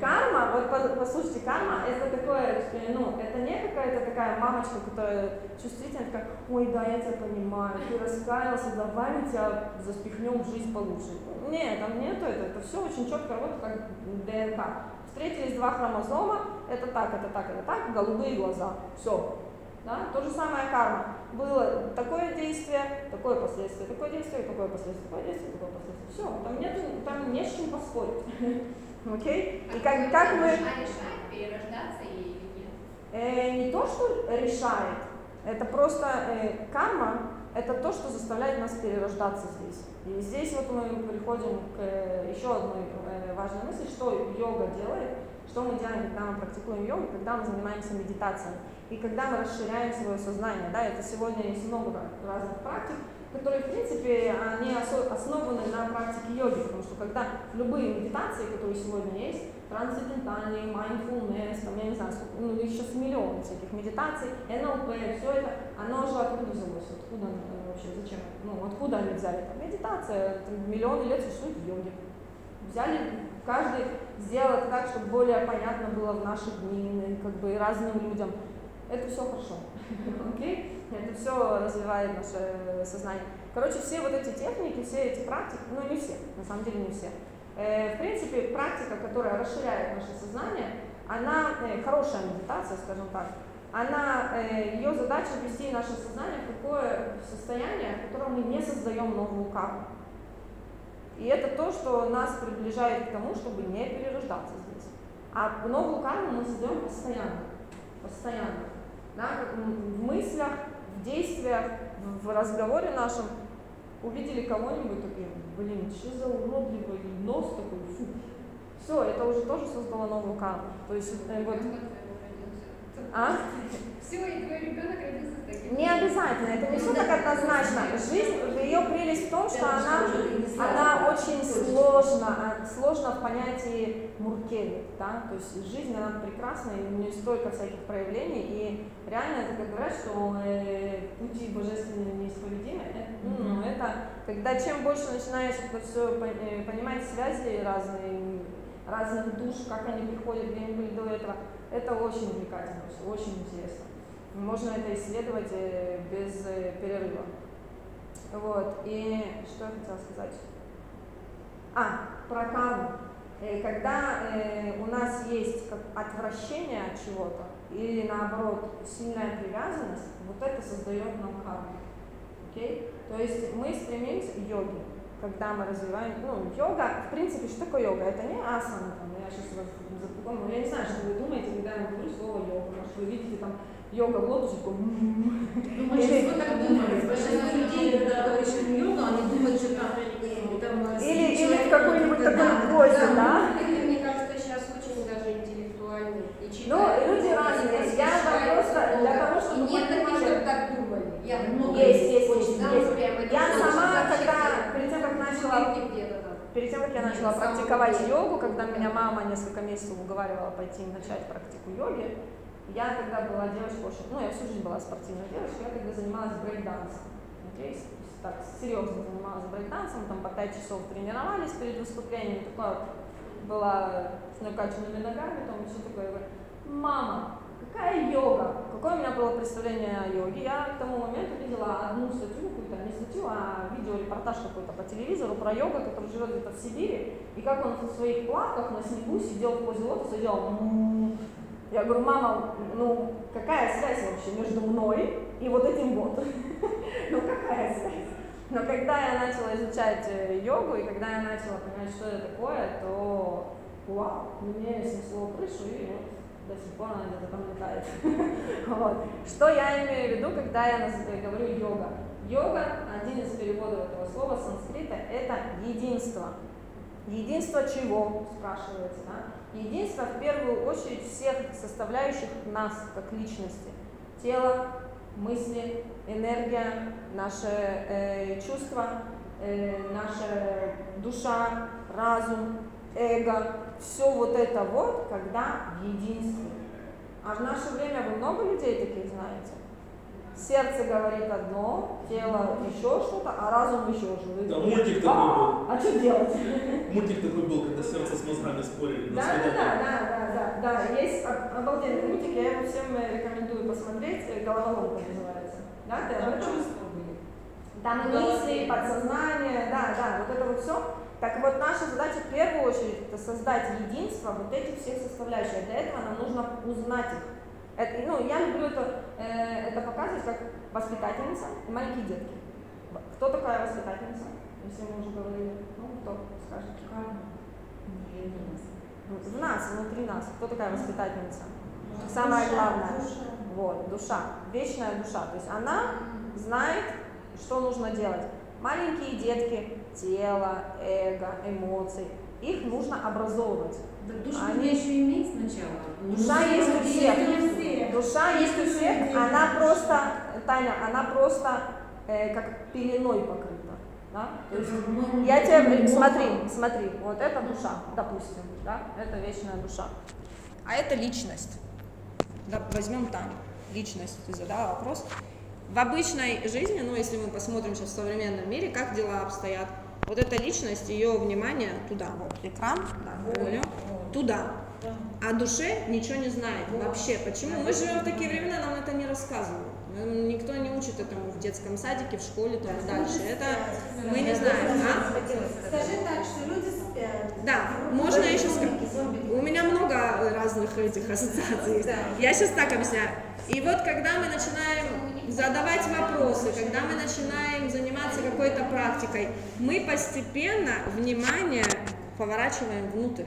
Карма, вот по- послушайте, карма это такое, ну, это не какая-то такая мамочка, которая чувствительная, такая, ой, да, я тебя понимаю, ты раскаялся, давай мы тебя заспихнем в жизнь получше. Нет, там нету это, это все очень четко работает, как ДНК. Встретились два хромозома, это так, это так, это так, голубые глаза, все. Да? То же самое карма. Было такое действие, такое последствие, такое действие, такое последствие, такое действие, такое последствие. Все, там нет, там не с чем поспорить. <laughs> Окей? И как, как мы... А решает перерождаться или нет? Э, не то, что решает, это просто э, карма, это то, что заставляет нас перерождаться здесь. И здесь вот мы приходим к э, еще одной важной мысли, что йога делает, что мы делаем, когда мы практикуем йогу, когда мы занимаемся медитацией. И когда мы расширяем свое сознание, да, это сегодня есть много разных практик, которые, в принципе, они основаны на практике йоги, потому что когда любые медитации, которые сегодня есть, трансцендентальные, mindfulness, там, я не знаю, сколько, ну, их сейчас миллион всяких медитаций, НЛП, все это, оно же откуда взялось, откуда оно э, вообще, зачем, ну, откуда они взяли? Там, медитация, там, миллионы лет существует в йоге. Взяли, каждый сделал это так, чтобы более понятно было в наши дни, как бы, и разным людям. Это все хорошо, <laughs> окей? Это все развивает наше сознание. Короче, все вот эти техники, все эти практики, ну не все, на самом деле не все. Э, в принципе, практика, которая расширяет наше сознание, она э, хорошая медитация, скажем так. Она, э, ее задача ввести наше сознание в такое состояние, в котором мы не создаем новую карму. И это то, что нас приближает к тому, чтобы не перерождаться здесь. А новую карму мы создаем постоянно. Постоянно. Да, в мыслях, в действиях, в разговоре нашем увидели кого-нибудь, такие, блин, что за уродливый нос такой, фу. Все, это уже тоже создало новую карму. То есть э, вот, а? Все, и твой ребенок родился таким. Не обязательно, это не все так однозначно. Жизнь, ее прелесть в том, что она, она очень сложна, сложна в понятии муркели, да, то есть жизнь, она прекрасна, и у нее столько всяких проявлений, и реально это как говорят, что э, пути божественные неисповедимы, э, ну, это, когда чем больше начинаешь это все понимать связи разные, разных душ, как они приходят, где они были до этого, это очень увлекательно, очень интересно. Можно это исследовать э, без э, перерыва. Вот, и что я хотела сказать? А, про карму. Э, Когда у нас есть отвращение от чего-то, или наоборот сильная привязанность, вот это создает нам карму. Окей? То есть мы стремимся к йоге, когда мы развиваем, ну, йога, в принципе, что такое йога? Это не асана, там, я сейчас вас запомню, я не знаю, что вы думаете, когда я говорю слово йога, может, вы видите там йога в лотосе, такой, «м-м-м». Ну, большинство так думает. Большинство людей, когда говоришь им йога, они думают, что там, э, э, или, или в какой-нибудь такой позе, да. мне кажется, сейчас очень даже интеллектуально. Ну, люди разные. Я просто для того, чтобы нет таких, чтобы так думали. Я много Есть, есть, есть, Я сама, когда, перед тем, как начала. Перед тем, как я начала На самом практиковать деле. йогу, когда меня мама несколько месяцев уговаривала пойти и начать практику йоги, я тогда была девочкой очень, ну я всю жизнь была спортивной девочкой, я тогда занималась брейк-дансом. С- так серьезно занималась брейк-дансом, там по 5 часов тренировались перед выступлением, такая вот была с накачанными ногами, там все такое. Говорю, мама, какая йога? Какое у меня было представление о йоге? Я к тому моменту видела одну статью, какую-то, не статью, а видеорепортаж какой-то по телевизору про йога, который живет где-то в Сибири, и как он в своих плавках на снегу сидел в позе лотоса делал «м-м-м». я говорю, мама, ну какая связь вообще между мной и вот этим вот? <laughs> Ну какая связь? Но когда я начала изучать э, йогу, и когда я начала понимать, что это такое, то вау, мне снесло крышу, и вот до сих пор она где-то там летает. вот. Что я имею в виду, когда я говорю йога? Йога, один из переводов этого слова санскрита, это единство. Единство чего, спрашивается, да? Единство в первую очередь всех составляющих нас как личности. Тело, мысли, энергия, наши э, чувства, э, наша душа, разум, эго, все вот это вот, когда в единстве. А в наше время вы много людей таких знаете? Сердце говорит одно, тело еще что-то, а разум еще что-то. Да, мультик такой был. А что делать? Мультик такой был, когда сердце с мозгами спорили. Да, да, да, да, да, да, да, есть об- обалденный мультик, я его всем э, рекомендую посмотреть, э, головоломка называется. Да, ты об этом? Там мысли, подсознание, да, да, вот это вот все. Так вот, наша задача в первую очередь это создать единство вот этих всех составляющих. Для этого нам нужно узнать их. Это, ну, я люблю это, э, это показывать как воспитательница и маленькие детки. Кто такая воспитательница? Если мы уже говорили. Ну, кто скажет? В нас, внутри нас. Кто такая воспитательница? Самое главное. Вот, душа, вечная душа. То есть она знает, что нужно делать. Маленькие детки, тело, эго, эмоции, их нужно образовывать. Да душу Они- еще иметь сначала. Душа Ну, есть у всех. не все. Душа есть у всех, она просто, Таня, она просто э, как пеленой покрыта. Да? То есть я тебе, смотри, смотри, вот это душа, допустим, да, это вечная душа. А это личность. Да, возьмем Таню, личность, ты задала вопрос. В обычной жизни, ну если мы посмотрим сейчас в современном мире, как дела обстоят, вот эта личность, ее внимание туда, вот экран, да, понял, туда. А душе ничего не знает вообще. Почему? Мы живем в такие времена, нам это не рассказывают. Никто не учит этому в детском садике, в школе там и дальше. Это мы не знаем, а? Скажи так, что люди спят. Да, можно еще сказать. У меня много разных этих ассоциаций. Я сейчас так объясняю. И вот когда мы начинаем задавать вопросы, когда мы начинаем заниматься какой-то практикой, мы постепенно внимание поворачиваем внутрь.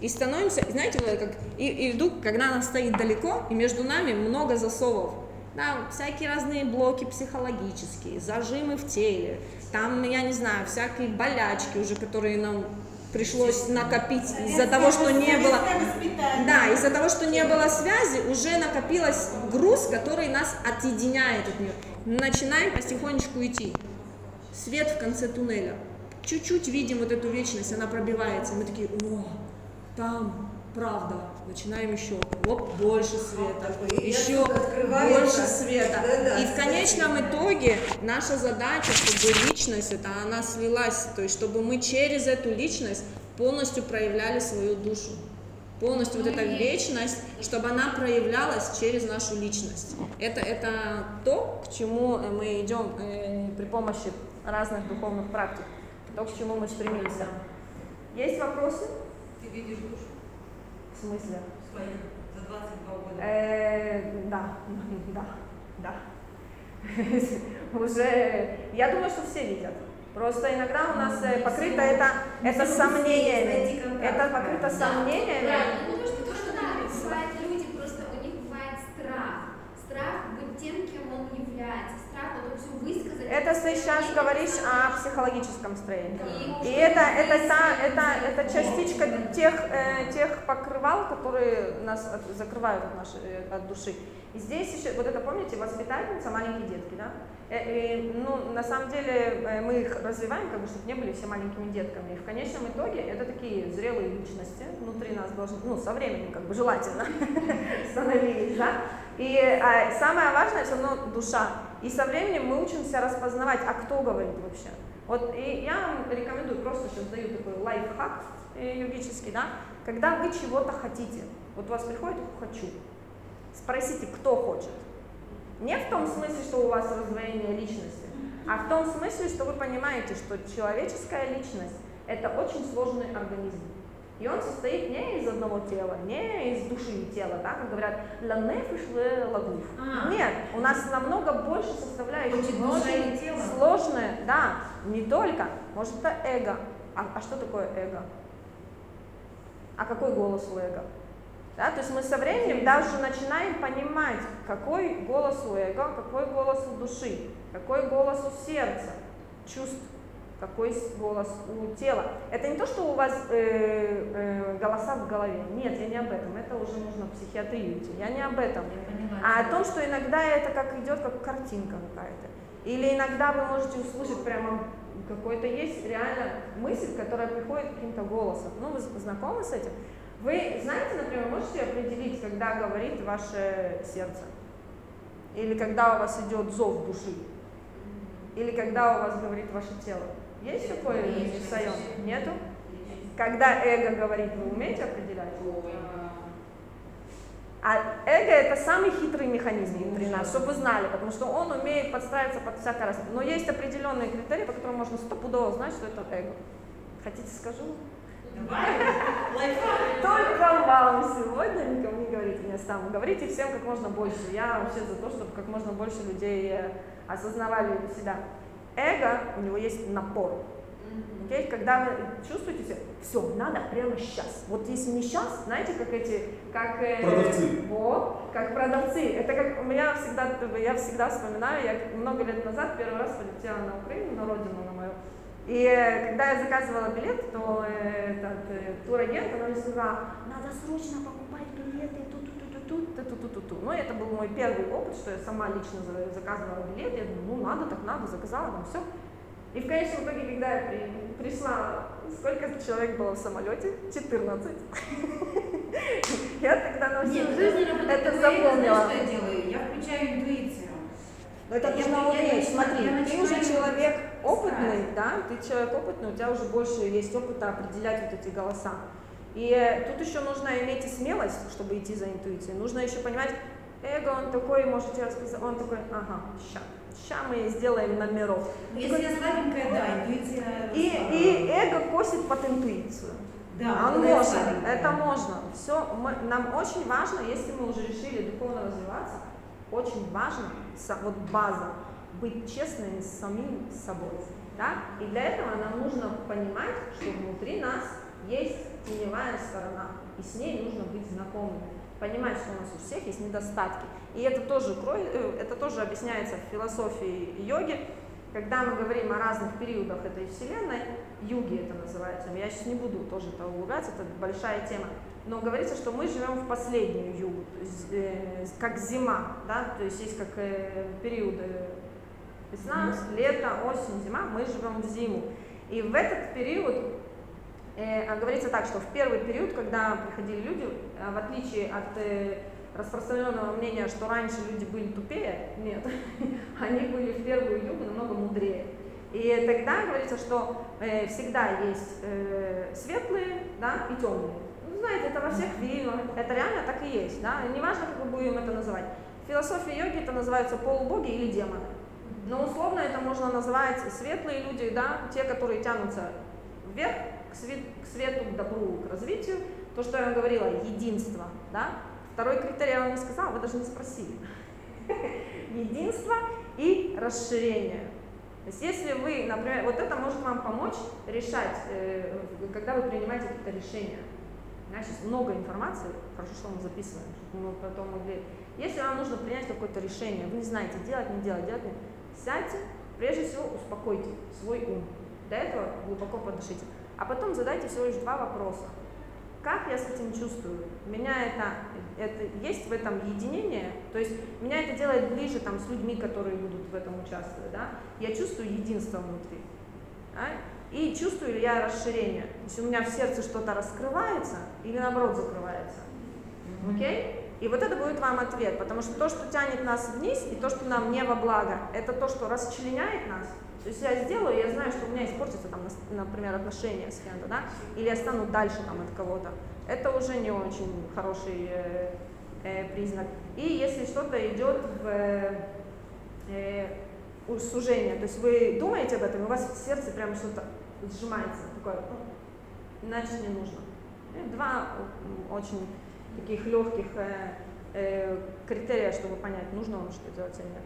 И становимся, знаете, как, и, и вдруг, когда она стоит далеко, и между нами много засовов, да, всякие разные блоки психологические, зажимы в теле, там, я не знаю, всякие болячки уже, которые нам пришлось накопить из-за того, что не было... Да, из-за того, что не было связи, уже накопилось груз, который нас отъединяет от нее. Начинаем потихонечку идти. Свет в конце туннеля. Чуть-чуть видим вот эту вечность, она пробивается. И мы такие, о, там правда. Начинаем еще. Оп, больше света. Еще больше света. И в конечном итоге наша задача, чтобы личность, это она слилась, то есть чтобы мы через эту личность полностью проявляли свою душу. Полностью вот эта вечность, чтобы она проявлялась через нашу личность. Это, это то, к чему э, мы идем э, при помощи разных духовных практик, то, к чему мы стремимся. Есть вопросы? Ты видишь душу В смысле? свою за 22 года. Э, да, <laughs> да, да. <laughs> Уже, я думаю, что все видят. Просто иногда у нас э, покрыто это, это сомнениями. Это покрыто сомнениями. Правильно, ну, потому что то, что да, бывает люди, просто у них бывает страх. Страх быть тем, кем он является. Это ты сейчас говоришь о психологическом строении. И, И это, это, та, это, это частичка тех, э, тех покрывал, которые нас от- закрывают от, нашей, э, от души. И здесь еще, вот это помните, воспитательница, маленькие детки, да? Э, и, ну, на самом деле э, мы их развиваем, как бы, чтобы не были все маленькими детками. И в конечном итоге это такие зрелые личности внутри нас должны, ну, со временем, как бы, желательно <laughs> становились, да? И а, самое важное все равно душа. И со временем мы учимся распознавать, а кто говорит вообще. Вот и я вам рекомендую, просто сейчас даю такой лайфхак э, йогический, да, когда вы чего-то хотите, вот у вас приходит «хочу», Спросите, кто хочет. Не в том смысле, что у вас раздвоение личности, а в том смысле, что вы понимаете, что человеческая личность – это очень сложный организм. И он состоит не из одного тела, не из души и тела, да, как говорят, ла нефиш ле лагуф. А. Нет, у нас намного больше составляющих, Очень и сложное, да, не только, может это эго. А, а что такое эго? А какой голос у эго? Да, то есть мы со временем даже начинаем понимать, какой голос у эго, какой голос у души, какой голос у сердца, чувств, какой голос у тела. Это не то, что у вас э, э, голоса в голове. Нет, я не об этом. Это уже нужно в психиатрию идти. Я не об этом. А о том, что иногда это как идет, как картинка какая-то. Или иногда вы можете услышать прямо какой-то есть реально мысль, которая приходит каким-то голосом. Ну, вы знакомы с этим? Вы знаете, например, можете определить, когда говорит ваше сердце? Или когда у вас идет зов души? Или когда у вас говорит ваше тело? Есть такое сайон? Нету? Когда эго говорит, вы умеете определять? А эго это самый хитрый механизм внутри нас, чтобы вы знали, потому что он умеет подстраиваться под всякое раз. Но есть определенные критерии, по которым можно стопудово знать, что это эго. Хотите скажу? Только вам сегодня никому не говорите, не сам. Говорите всем как можно больше. Я вообще за то, чтобы как можно больше людей э, осознавали себя. Эго, у него есть напор. Окей? Когда вы чувствуете себя, все, надо прямо сейчас. Вот если не сейчас, знаете, как эти, как... э, Продавцы. Вот, как продавцы. Это как у меня всегда, я всегда вспоминаю, я много лет назад первый раз полетела на Украину, на родину на мою. И э, когда я заказывала билет, то э, этот э, турагент, она мне сказала, надо срочно покупать билеты, тут тут тут тут тут тут Ну, это был мой первый опыт, что я сама лично за- заказывала билет. Я думаю, ну надо, так надо, заказала, там все. И в конечном итоге, когда я при- пришла, сколько человек было в самолете? 14. <laughs> Я тогда на всю жизнь это запомнила. что я делаю? Я включаю интуицию. Но это нужно уметь. Смотри, ты уже человек опытный, да, ты человек опытный, у тебя уже больше есть опыта определять вот эти голоса. И тут еще нужно иметь и смелость, чтобы идти за интуицией. Нужно еще понимать, эго, он такой, может тебе рассказать, он такой, ага, ща, ща мы сделаем номеров. Ну, Если я слабенькая, да, интуиция. И, и эго косит под интуицию. Да, Он когда я может, слабенькая. это можно. Все, мы, нам очень важно, если мы уже решили духовно развиваться, очень важно, вот база, быть честными с самим собой. Да? И для этого нам нужно понимать, что внутри нас есть теневая сторона, и с ней нужно быть знакомыми. Понимать, что у нас у всех есть недостатки. И это тоже, э, это тоже объясняется в философии йоги, когда мы говорим о разных периодах этой вселенной, юги это называется, я сейчас не буду тоже это углубляться, это большая тема, но говорится, что мы живем в последнюю югу, то есть, э, как зима, да, то есть есть как э, периоды весна, лето, осень, зима, мы живем в зиму. И в этот период говорится так, что в первый период, когда приходили люди, э, в отличие от э, распространенного мнения, что раньше люди были тупее, нет, <laughs> они были в первую югу намного мудрее. И тогда говорится, что э, всегда есть э, светлые да, и темные. Ну, знаете, это во всех фильмах, это реально так и есть. Да? Неважно, как мы будем это называть. В философии йоги это называются полубоги или демоны. Но условно это можно назвать светлые люди, да, те, которые тянутся вверх, к, свет- к свету, к добру, к развитию. То, что я вам говорила, единство. Да? Второй критерий я вам не сказала, вы даже не спросили. <laughs> Единство и расширение. То есть если вы, например, вот это может вам помочь решать, э, когда вы принимаете какие-то решения. У сейчас много информации, хорошо, что мы записываем, чтобы мы потом могли... Если вам нужно принять какое-то решение, вы не знаете, делать, не делать, делать, не... сядьте, прежде всего успокойте свой ум. До этого глубоко подышите. А потом задайте всего лишь два вопроса. Как я с этим чувствую? Меня это, это есть в этом единение, то есть меня это делает ближе там, с людьми, которые будут в этом участвовать. Да? Я чувствую единство внутри. да? И чувствую ли я расширение? То есть у меня в сердце что-то раскрывается или наоборот закрывается. Окей? И вот это будет вам ответ, потому что то, что тянет нас вниз, и то, что нам не во благо, это то, что расчленяет нас. То есть я сделаю, я знаю, что у меня испортится, там, например, отношения с кем-то, да, или я стану дальше там, от кого-то. Это уже не очень хороший э, э, признак. И если что-то идет в э, у- сужение, то есть вы думаете об этом, у вас в сердце прям что-то сжимается, такое, «Ну, иначе не нужно. И два очень таких легких э, э, критерия, чтобы понять, нужно вам что делать или нет.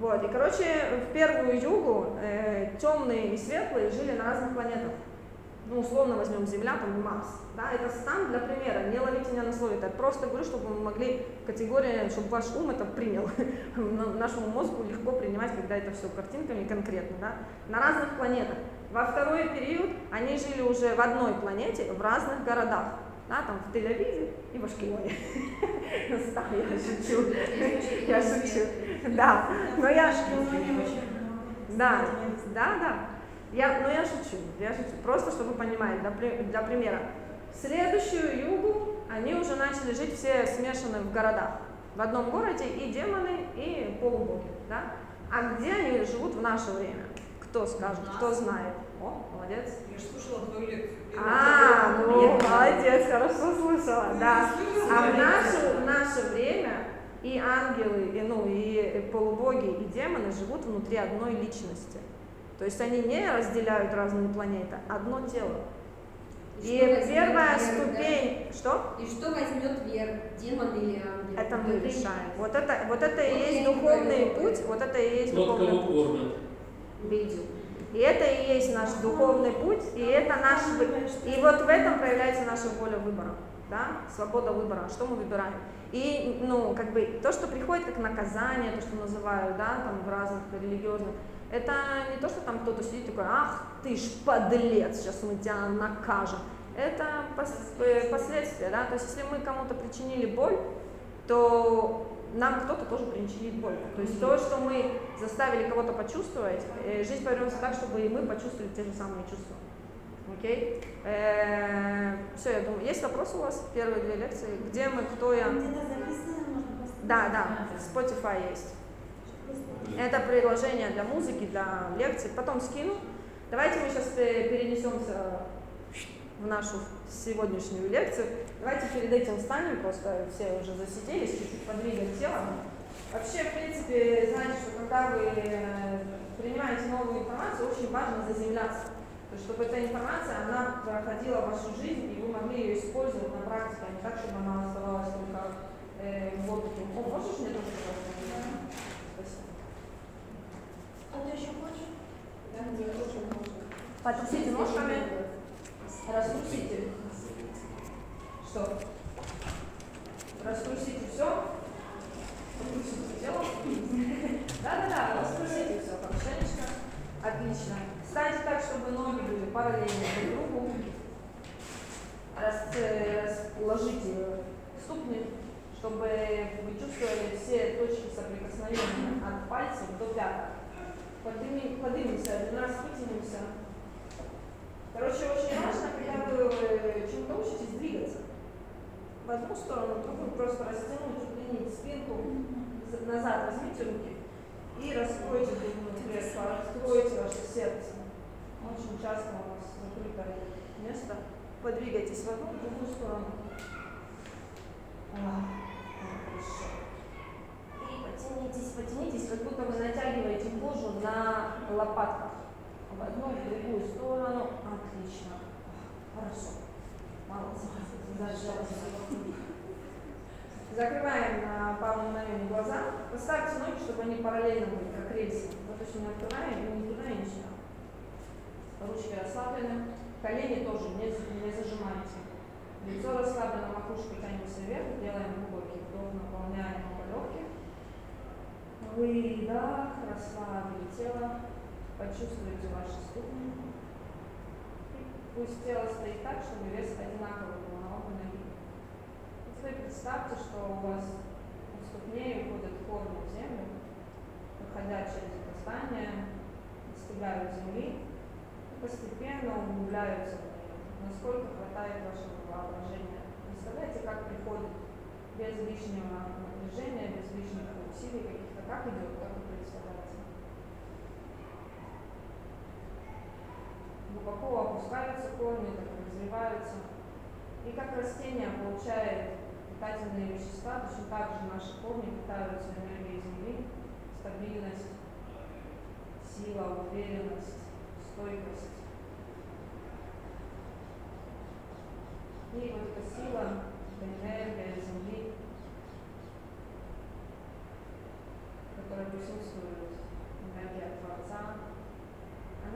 Вот, и, короче, в первую югу э, темные и светлые жили на разных планетах. Ну, условно возьмем Земля, там Марс. Да, это стан для примера, не ловите меня на слове, это просто говорю, чтобы вы могли категории, чтобы ваш ум это принял. <laughs> На- Нашему мозгу легко принимать, когда это все картинками конкретно. Да? На разных планетах. Во второй период они жили уже в одной планете, в разных городах. Да, там в Тель-Авиве и в Ашкелоне. Да, <laughs> я шучу. Я шучу. Да, но я... Да, да, да. Я, но я шучу, я шучу. Просто чтобы вы понимали, для, при- для примера. Следующую югу они уже начали жить все смешаны в городах. В одном городе и демоны, и полубоги. Да? А где они живут в наше время? Кто скажет, кто знает? О, молодец. Я же слушала твою лекцию. А, ну, молодец, хорошо слышала, да. А в наше, в наше время и ангелы, и, ну, и полубоги, и демоны живут внутри одной личности. То есть они не разделяют разные планеты, одно тело. И что возьмет первая верх, ступень, что? да? И что возьмет верх, демон или ангел? Это мы Вы решаем. Вот это, вот это и Вот есть я не духовный путь, вот это и есть Тот, духовный кого путь. кормят. Видео. И это и есть наш духовный путь, и это наш и вот в этом проявляется наша воля выбора, да, свобода выбора, что мы выбираем. И, ну, как бы, то, что приходит как наказание, то, что называют, да, там, в разных религиозных, это не то, что там кто-то сидит такой, ах, ты ж подлец, сейчас мы тебя накажем. Это пос- э, последствия, да, то есть если мы кому-то причинили боль, то нам кто-то тоже причинит боль. То есть то, что мы заставили кого-то почувствовать, э, жизнь повернется так, чтобы и мы почувствовали те же самые чувства. Окей? все, я думаю, есть вопросы у вас? Первые две лекции. Где мы, кто я? Да, да, Spotify есть. Это приложение для музыки, для лекций. Потом скину. Давайте мы сейчас перенесемся в нашу сегодняшнюю лекцию. Давайте перед этим встанем, просто все уже засиделись, чуть-чуть подвигаем тело. Вообще, в принципе, знаете, что когда вы э, принимаете новую информацию, очень важно заземляться. То есть, чтобы эта информация, она проходила в вашу жизнь, и вы могли ее использовать на практике, а не так, чтобы она оставалась только э, в воздухе. О, можешь мне тоже, пожалуйста? Спасибо. Кто-то еще хочет? Да, мне тоже можно. Потрусите ножками, раструсите. Что? Раструсите все. Да-да-да, раструсите все, хорошенечко. Отлично. Встаньте так, чтобы ноги были параллельно друг другу. Рас, э, расположите ступни, чтобы вы чувствовали все точки соприкосновения от пальцев до пяток. Поднимемся, один раз вытянемся. Короче, очень важно, когда вы э, чему-то учитесь, двигаться. В одну сторону, в другую просто растянуть, удлинить спинку, назад возьмите руки и раскройте грудную клетку, раскройте ваше сердце. Очень часто у нас закрытое место. Подвигайтесь в одну, в другую сторону. А. И потянитесь, потянитесь, как будто вы натягиваете кожу на лопатках. В одну, в другую сторону. Отлично. Хорошо. Молодцы. Закрываем на пару мгновений глаза. Поставьте ноги, чтобы они параллельно были, как рельсы. Вот то, что мы открываем, и не туда, и не сюда. Ручки расслаблены. Колени тоже не, не зажимайте. Лицо расслаблено, макушка тянется вверх. Делаем глубокий вдох, наполняем оба легких. Выдох, расслабили тело. Почувствуйте ваши ступни. Пусть тело стоит так, чтобы вес одинаковый был на обе ноги. И теперь представьте, что у вас у ступней уходят корни в землю, проходя через здание, достигают земли и постепенно углубляются в нее, насколько хватает вашего воображения. Представляете, как приходит без лишнего напряжения, без лишних усилий каких-то, как идет, как вы представляете. Глубоко опускаются корни, так развиваются. И как растение получает питательные вещества, точно так же наши корни питаются энергией Земли, стабильность, сила, уверенность, стойкость. И вот эта сила, энергия Земли, которая присутствует, энергия Творца,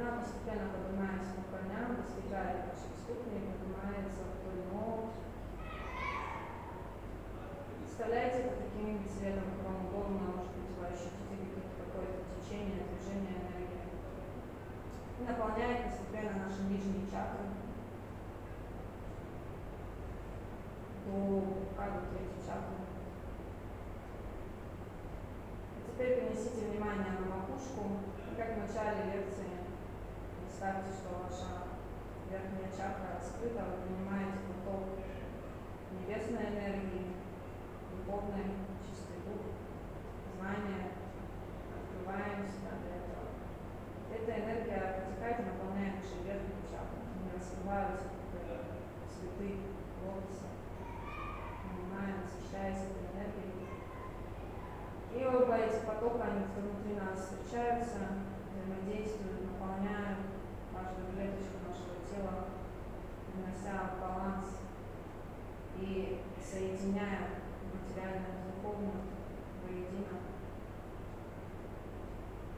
она постепенно поднимается по корням, достигает наших ступней, поднимается вдоль ног. Представляете, это каким цветом вам удобно, может быть, вы ощутите какое-то течение, движение энергии. И наполняет постепенно наши нижние чакры до пупка, до третьей чакры. А теперь перенесите внимание на макушку, как в начале лекции Представьте, что ваша верхняя чакра открыта, вы принимаете поток небесной энергии, духовной, чистый дух, знания, открываем себя для этого. Эта энергия протекает и наполняет наши верхние чакры. Они раскрываются, как цветы лотоса, принимаем, насыщаясь этой энергией. И оба эти потока, они внутри нас встречаются, взаимодействуют, наполняют каждую клеточку нашего тела, принося баланс и соединяя материальное и духовное воедино.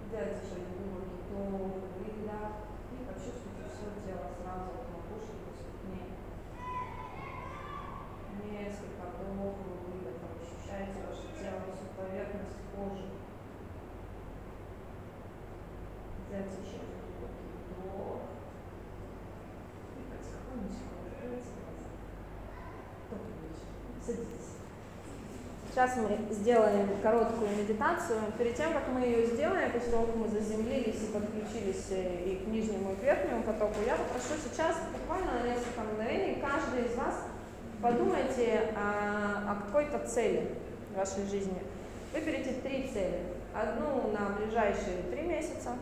Сделайте еще один глубокий вдох, выдох и почувствуйте все тело сразу от макушки до ступней. Несколько вдохов, выдохов. Ощущайте ваше тело, всю поверхность кожи. Сделайте еще один Сейчас мы сделаем короткую медитацию. Перед тем, как мы ее сделаем, после того, как мы заземлились и подключились э, и к нижнему, и к верхнему потоку, я попрошу сейчас буквально на несколько мгновений каждый из вас подумайте о, о какой-то цели в вашей жизни. Выберите три цели. Одну на ближайшие три месяца,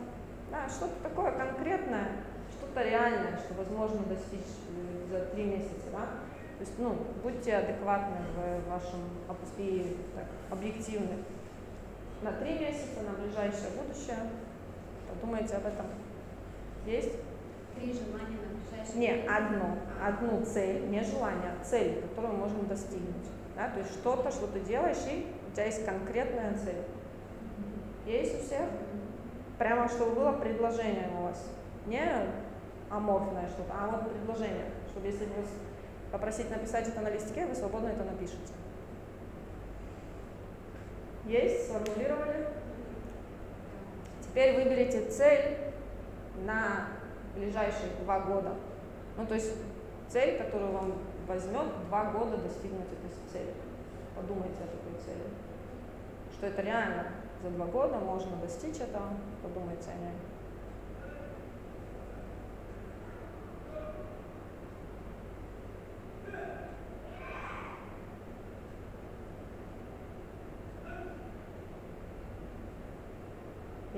да, что-то такое конкретное, что-то реальное, что возможно достичь э, за три месяца. Да? То есть, ну, будьте адекватны в вашем и так, объективны. На три месяца, на ближайшее будущее. Подумайте об этом. Есть? Три желания на ближайшее Не, одно. Одну цель, не желание, а цель, которую можно достигнуть. Да? То есть что-то, что ты делаешь, и у тебя есть конкретная цель. Есть у всех? Прямо чтобы было предложение у вас. Не аморфное что-то, а вот предложение. Чтобы если вас попросить написать это на листке, вы свободно это напишете. Есть? Сформулировали? Теперь выберите цель на ближайшие два года. Ну, то есть цель, которую вам возьмет два года достигнуть этой цели. Подумайте о такой цели. Что это реально за два года можно достичь этого. Подумайте о ней.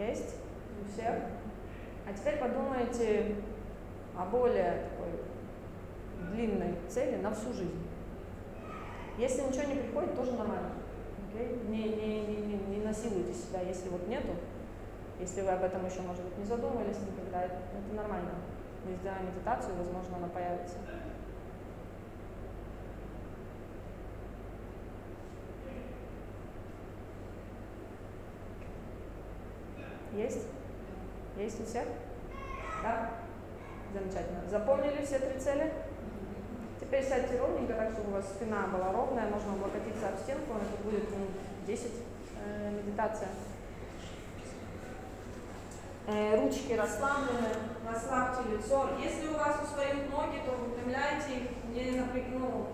Есть? У всех? А теперь подумайте о более такой длинной цели на всю жизнь. Если ничего не приходит, тоже нормально. Не, не, не, не, не насилуйте себя, если вот нету, если вы об этом еще, может быть, не задумывались никогда, это нормально. Мы сделаем медитацию, возможно, она появится. Есть? Есть у всех? Да? Замечательно. Запомнили все три цели? Теперь сядьте ровненько, так, чтобы у вас спина была ровная, можно облокотиться об стенку, это будет минут 10 э, медитация. Э, ручки расслаблены, расслабьте лицо. Если у вас устают ноги, то выпрямляйте их, не напрягну,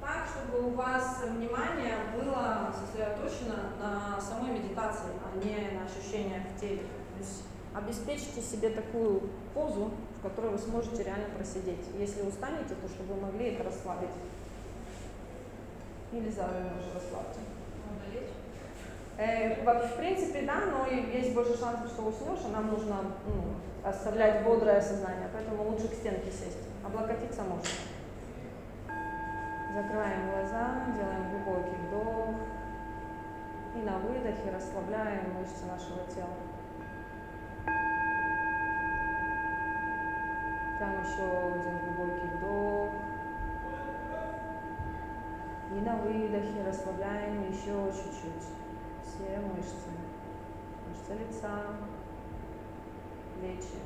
так, чтобы у вас внимание было сосредоточено на самой медитации, а не на ощущениях в теле. То есть обеспечьте себе такую позу, в которой вы сможете реально просидеть. Если устанете, то чтобы вы могли это расслабить. Или за уже расслабьте. Э, в принципе, да, но есть больше шансов, что уснешь, а нам нужно ну, оставлять бодрое сознание, поэтому лучше к стенке сесть. Облокотиться можно. Закрываем глаза, делаем глубокий вдох. И на выдохе расслабляем мышцы нашего тела. Там еще один глубокий вдох. И на выдохе расслабляем еще чуть-чуть все мышцы. Мышцы лица, плечи,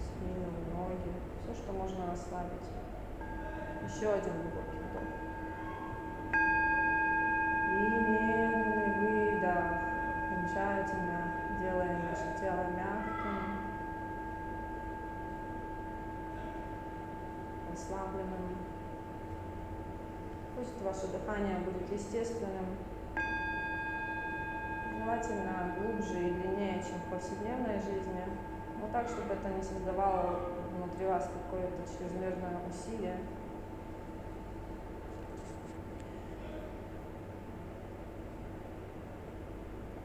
спину, ноги. Все, что можно расслабить. Еще один глубокий вдох. И медленный выдох. Окончательно делаем наше тело мягким, расслабленным. Пусть ваше дыхание будет естественным, желательно глубже и длиннее, чем в повседневной жизни, но так, чтобы это не создавало внутри вас какое-то чрезмерное усилие.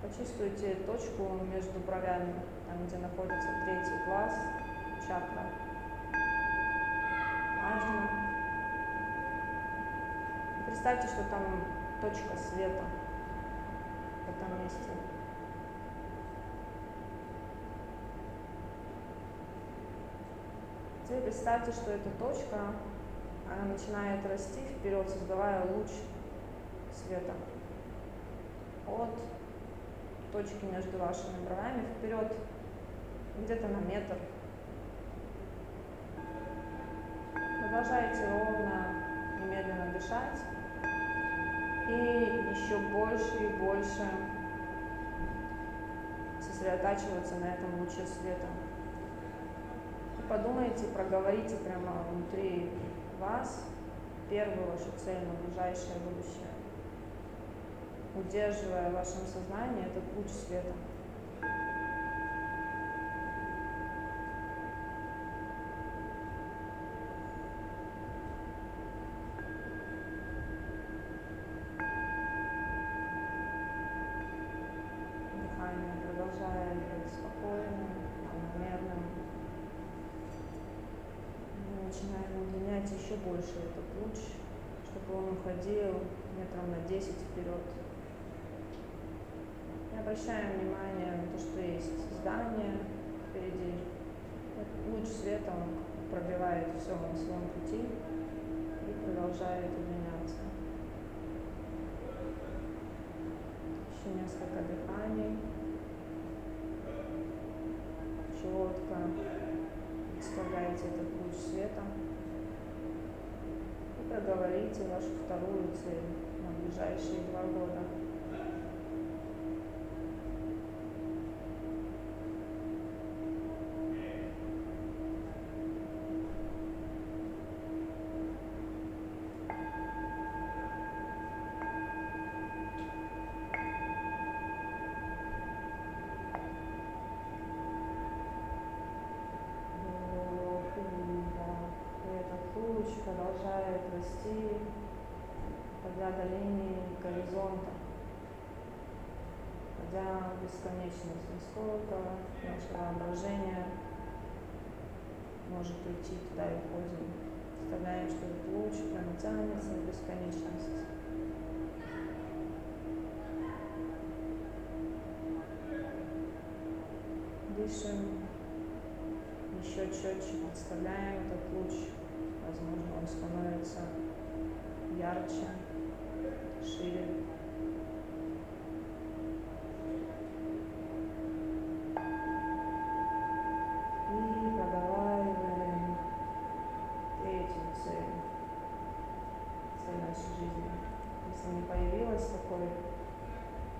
Почувствуйте точку между бровями, там, где находится третий глаз, чакра. Важно. Представьте, что там точка света в этом месте. Теперь представьте, что эта точка, она начинает расти вперед, создавая луч света от точки между вашими бровями вперед где-то на метр. Продолжайте ровно и медленно дышать. И еще больше и больше сосредотачиваться на этом луче света. И подумайте, проговорите прямо внутри вас первую вашу цель на ближайшее будущее удерживая в вашем сознании этот луч света. Больше этот луч, чтобы он уходил метром на 10 вперед. Не обращаем внимания на то, что есть здание впереди. Луч света он пробивает все на своем пути и продолжает удлиняться. Еще несколько дыханий. Четко представляете этот луч света и проговорите вашу вторую цель на ближайшие два года. Расти, подя до линии горизонта, в бесконечность, насколько наше воображение может уйти туда и уходим. Представляем, что этот луч прямо тянется в бесконечность. Дышим еще четче представляем этот луч. Возможно, он становится ярче, шире. И проговариваем третью цель, цель нашей жизни. Если не появилась такой,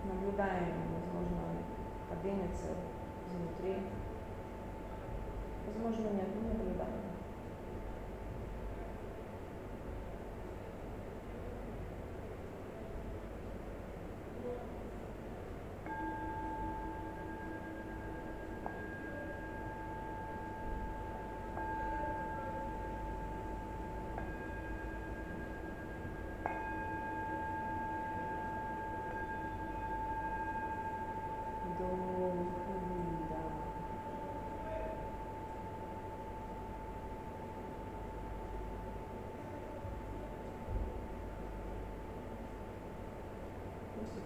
наблюдаем, возможно, подвинется изнутри. Возможно, нет, но наблюдаем. Вдох и выдох.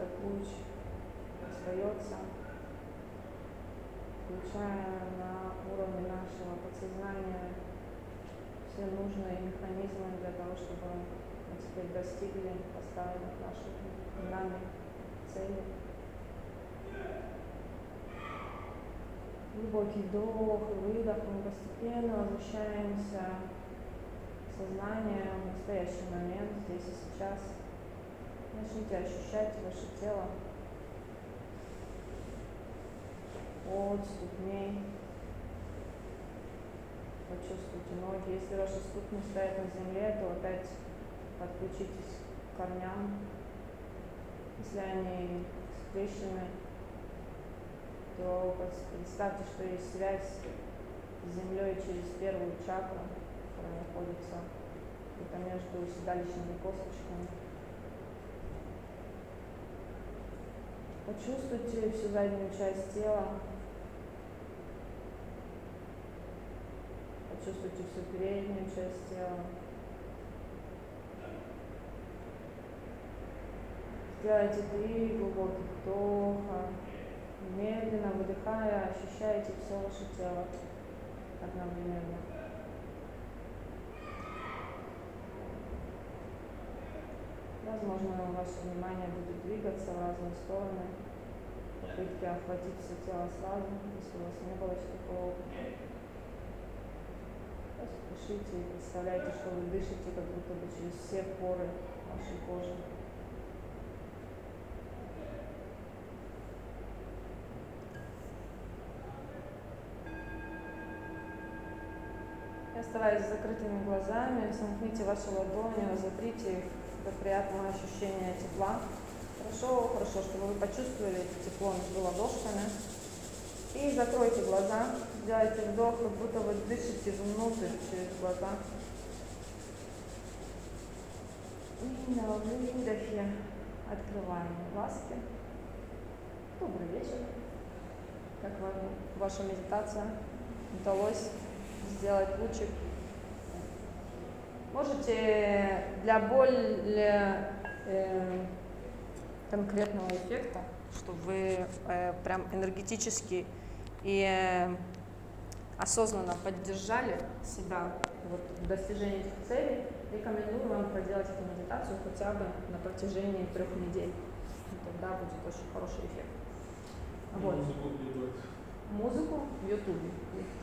Путь остается, включая на уровне нашего подсознания все нужные механизмы для того, чтобы мы теперь достигли поставленных нашими нами целей. Глубокий вдох и выдох, мы постепенно возвращаемся в сознание, в настоящий момент, здесь и сейчас. Начните ощущать ваше тело от ступней. Почувствуйте ноги. Если ваши ступни стоят на земле, то опять подключитесь к корням. Если они скрещены, то представьте, что есть связь с землей через первую чакру, которая находится где-то между седалищными косточками. Почувствуйте всю заднюю часть тела. Почувствуйте всю переднюю часть тела. Сделайте три глубоких вдоха. Медленно выдыхая, ощущаете все ваше тело одновременно. Возможно, ваше внимание будет двигаться в разные стороны, попытки охватить все тело сразу, если у вас не было еще такого опыта. Просто дышите и представляйте, что вы дышите как будто бы через все поры вашей кожи. Я стараюсь с закрытыми глазами, сомкните ваши ладони, разотрите их приятного ощущения тепла. Хорошо, хорошо, чтобы вы почувствовали это тепло между ладошками. И закройте глаза, сделайте вдох, как будто вы дышите внутрь через глаза. И на выдохе открываем глазки. Добрый вечер. Как вам ваша медитация? Удалось сделать лучик. Можете для более э, конкретного эффекта, чтобы вы э, прям энергетически и э, осознанно поддержали себя вот, в достижении этих целей, рекомендую вам проделать эту медитацию хотя бы на протяжении трех недель. И тогда будет очень хороший эффект. Вот. Музыку в Ютубе.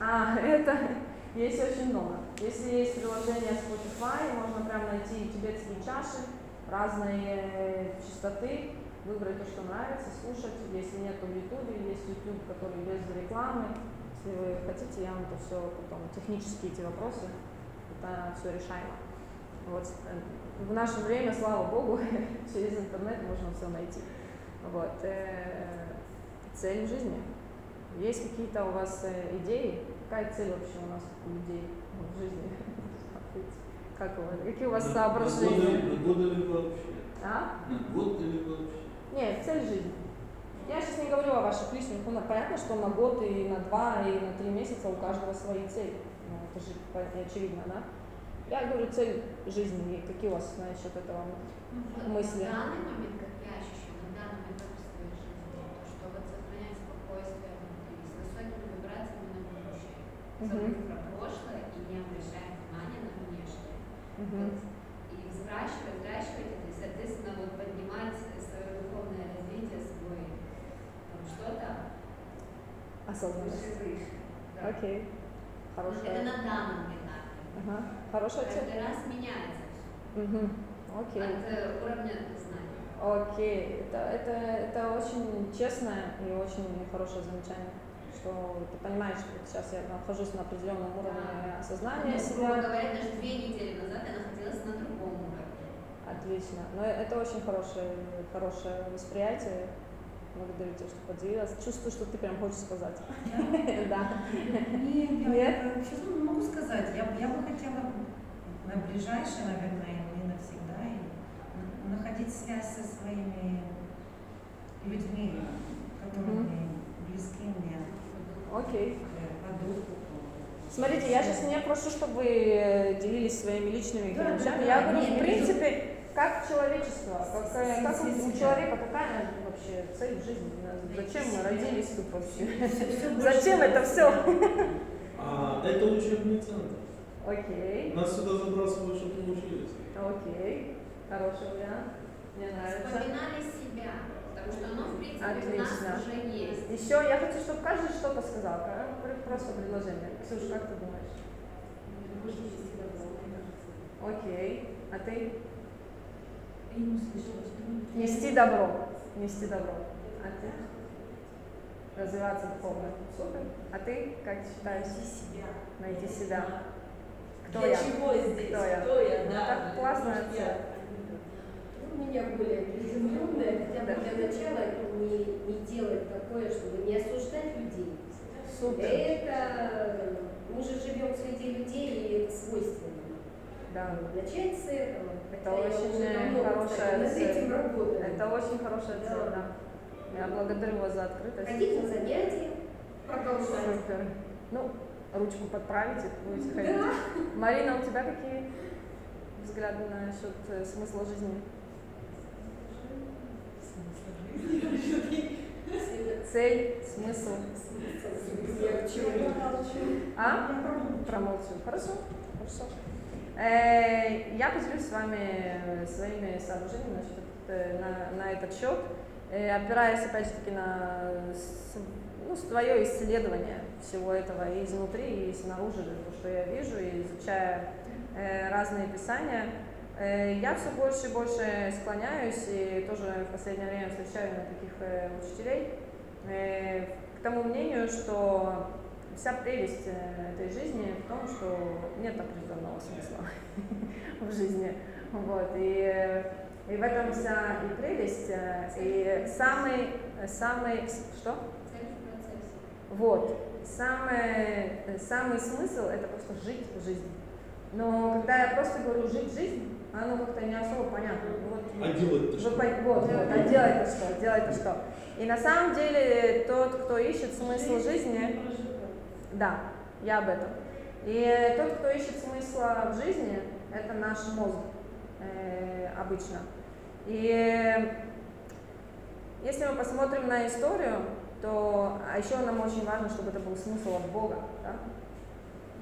А, <laughs> это есть очень много. Если есть приложение Spotify, можно прям найти тибетские чаши, разные частоты, выбрать то, что нравится, слушать. Если нет, то в Ютубе есть YouTube, который без рекламы. Если вы хотите, я вам это все потом, технические эти вопросы, это все решаемо. Вот. В наше время, слава богу, <laughs> через интернет можно все найти. Вот. э, Цель жизни. Есть какие-то у вас э, идеи? Какая цель вообще у нас у людей ну, в жизни? <laughs> Как у вас? Какие у вас На- соображения? На годы, на годы ли вообще? А? На год или вообще? Нет, цель жизни. Я сейчас не говорю о ваших личных. Ну, понятно, что на год и на два, и на три месяца у каждого свои цели. Ну, это же очевидно, да? Я говорю цель жизни. И какие у вас насчет этого мысли? В данный момент, как я ощущаю, на данный этап своей жизни, то, что вот сохранять спокойствие внутри, с высокими вибрациями на забыть про прошлое и не обращая внимания на внешнее. Вот. И взращивать, взращивать это, и, соответственно, вот поднимать свое духовное развитие, свой там, что-то Осознанность. выше выше. Да. Окей. Это Хорошая. на данном этапе. Ага. Хорошая цель. Каждый раз меняется все. Мгм. Окей. От э, уровня знаний. Окей, это, это, это очень честное и очень хорошее замечание, что ты понимаешь, что вот сейчас я нахожусь на определенном уровне Да. осознания Ну, себя. говоря, даже две недели назад я находилась на другом уровне. Отлично. Но это очень хорошее, хорошее восприятие. Благодарю тебя, что поделилась. Чувствую, что ты прям хочешь сказать. Да. Нет, я сейчас не могу сказать. Я, бы хотела на ближайшее, наверное, не навсегда, и находить связь со своими людьми, которые близки мне Окей. э. Смотрите, я сейчас не прошу, чтобы вы э, делились своими личными Да, вещами. да. Я говорю, Не, в принципе, как человечество, как, э, как у- человека, какая вообще цель в жизни. Зачем мы родились тут вообще? <laughs> Зачем это все? А это учебный центр. Окей, Нас сюда забрасывают, чтобы мы учились. окей. Хороший вариант. Мне нравится. Вспоминали себя, потому что оно, в принципе, у Отлично. нас уже есть. Еще я хочу, чтобы каждый что-то сказал. а? Пр- Просто предложение. Ксюш, как ты думаешь? Окей. А ты? Нести добро. Нести добро. А ты? Развиваться духовно. Супер. А ты, как считаешь? Найти себя. Найти себя. Кто Для я? чего здесь? Кто я? Кто я? Ну, да. так классная Может, я-. Ну, меня более приземленное, хотя бы для начала не, не делать такое, чтобы не осуждать людей. Супер. Это мы же живем среди людей, и это свойственно. Да. Начать с этого. Это Хотя я очень давно, хорошая цель. этим работаю. Это очень хорошая цель, да. Я благодарю вас за открытость. Ходить на занятия, продолжать. Супер. Ну, ручку подправите, будете ходить. Марина, у тебя какие взгляды насчет э, смысла жизни? Я чего А? Промолчу. Хорошо, хорошо. Э, Я поделюсь с вами своими соображениями насчет, э, на, на этот счет, э, опираясь опять же таки на ну, свое исследование всего этого и изнутри, и снаружи, то, что я вижу, и изучая э, разные писания. Э, Я все больше и больше склоняюсь, и тоже в последнее время встречаю на таких э, учителей, э, к тому мнению, что вся прелесть этой жизни в том, что нет определенного смысла <laughs> в жизни. Вот. И, и в этом вся и прелесть, и самый, самый, что? Вот. Самый, самый смысл это просто жить жизнь. Но когда я просто говорю жить жизнь, оно как-то не особо понятно. Ну Вот, А делать-то вы что? пон- вот, вот, а делать-то что, делать-то что. И на самом деле тот, кто ищет смысл жизни, да, я об этом. И тот, кто ищет смысла в жизни, это наш мозг э, обычно. И если мы посмотрим на историю, то а еще нам очень важно, чтобы это был смысл от Бога. Да?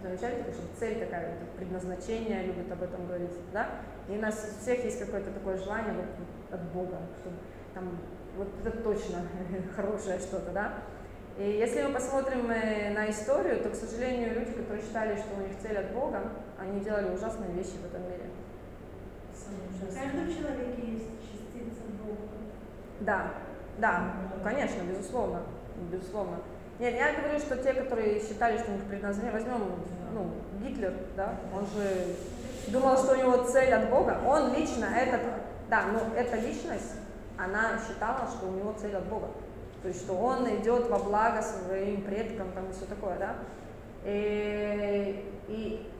Замечательно, чтобы цель такая, вот, предназначение, любят об этом говорить, да? И у нас у всех есть какое-то такое желание вот от Бога, чтобы там вот это точно <laughs> хорошее что-то, да? И если мы посмотрим э, на историю, то, к сожалению, люди, которые считали, что у них цель от Бога, они делали ужасные вещи в этом мире. В каждом человеке есть частица Бога. Да, да, конечно, безусловно, безусловно. Нет, я говорю, что те, которые считали, что у них предназначение, возьмем, ну, Гитлер, да, он же думал, что у него цель от Бога, он лично этот, да, но эта личность, она считала, что у него цель от Бога. То есть, что он идет во благо своим предкам там и все такое, да. И, и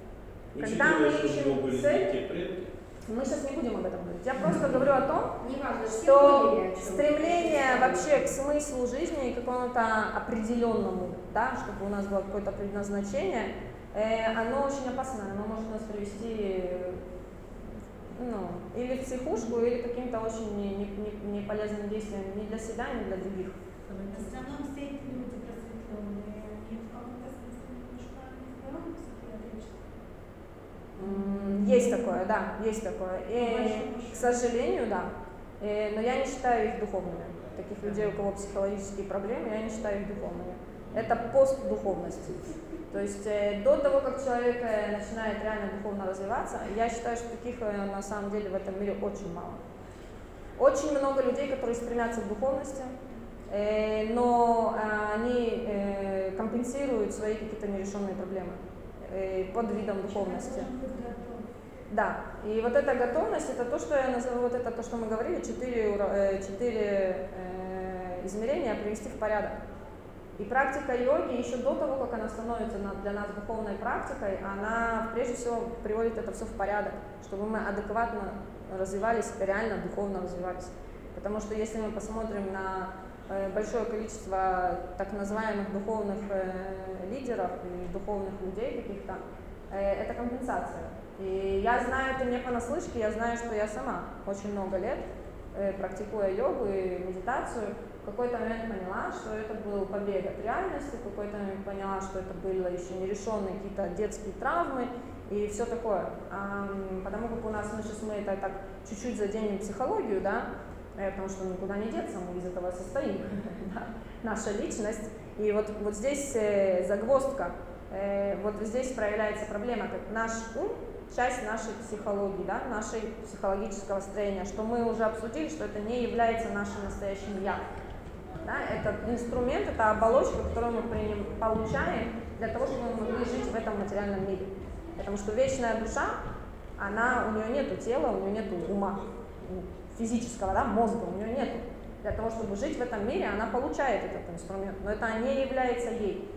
Когда мы ищем цель- мы сейчас не будем об этом говорить. Я просто говорю о том, Неважно, все что стремление вообще к смыслу жизни, к какому-то определенному, да, чтобы у нас было какое-то предназначение, э, оно очень опасное, оно может нас привести э, ну, или в психушку, или каким-то очень не- не- не- неполезным действиям ни для себя, ни для других. В основном все эти люди просветленные, они в каком-то смысле немножко нездоровы психиатрически. Есть такое, да, есть такое. И, к сожалению, да. Э, Но я не считаю их духовными. Таких людей, у кого психологические проблемы, я не считаю их духовными. Это постдуховность. То есть э, до того, как человек э, начинает реально духовно развиваться, я считаю, что таких э, на самом деле в этом мире очень мало. Очень много людей, которые стремятся к духовности, но они компенсируют свои какие-то нерешенные проблемы под видом духовности. Да, и вот эта готовность, это то, что я называю, вот это то, что мы говорили, четыре, четыре измерения привести в порядок. И практика йоги еще до того, как она становится для нас духовной практикой, она прежде всего приводит это все в порядок, чтобы мы адекватно развивались, реально духовно развивались. Потому что если мы посмотрим на э, большое количество так называемых духовных э, лидеров и духовных людей каких-то, э, это компенсация. И я знаю это не понаслышке, я знаю, что я сама очень много лет практикуя йогу и медитацию, в какой-то момент поняла, что это был побег от реальности, в какой-то момент поняла, что это были еще нерешенные какие-то детские травмы и все такое. Потому как у нас, ну сейчас мы это так чуть-чуть заденем психологию, да, э, потому что никуда не деться, мы из этого состоим, <laughs> наша личность. И вот, вот здесь э, загвоздка, э, вот здесь проявляется проблема, как наш ум часть нашей психологии, да, нашей психологического строения, что мы уже обсудили, что это не является нашим настоящим «я». Да, это инструмент, это оболочка, которую мы приним, получаем для того, чтобы мы могли жить в этом материальном мире. Потому что вечная душа, она, у нее нету тела, у нее нету ума, физического, да, мозга, у нее нету. Для того, чтобы жить в этом мире, она получает этот инструмент, но это не является ей.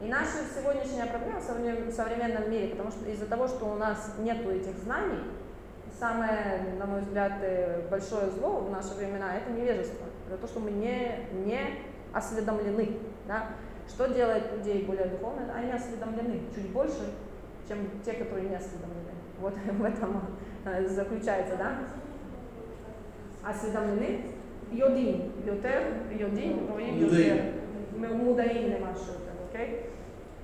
И наша сегодняшняя проблема в современном мире, потому что из-за того, что у нас нет этих знаний, самое, на мой взгляд, э, большое зло в наши времена – это невежество. Это то, что мы не, не осведомлены. Да? Что делает людей более духовными? Они осведомлены чуть больше, чем те, которые не осведомлены. Вот <laughs> в этом э, заключается, да? Осведомлены? Йодин. Йотер, йодин, роим, йотер. Мудаим не маршрут. Okay?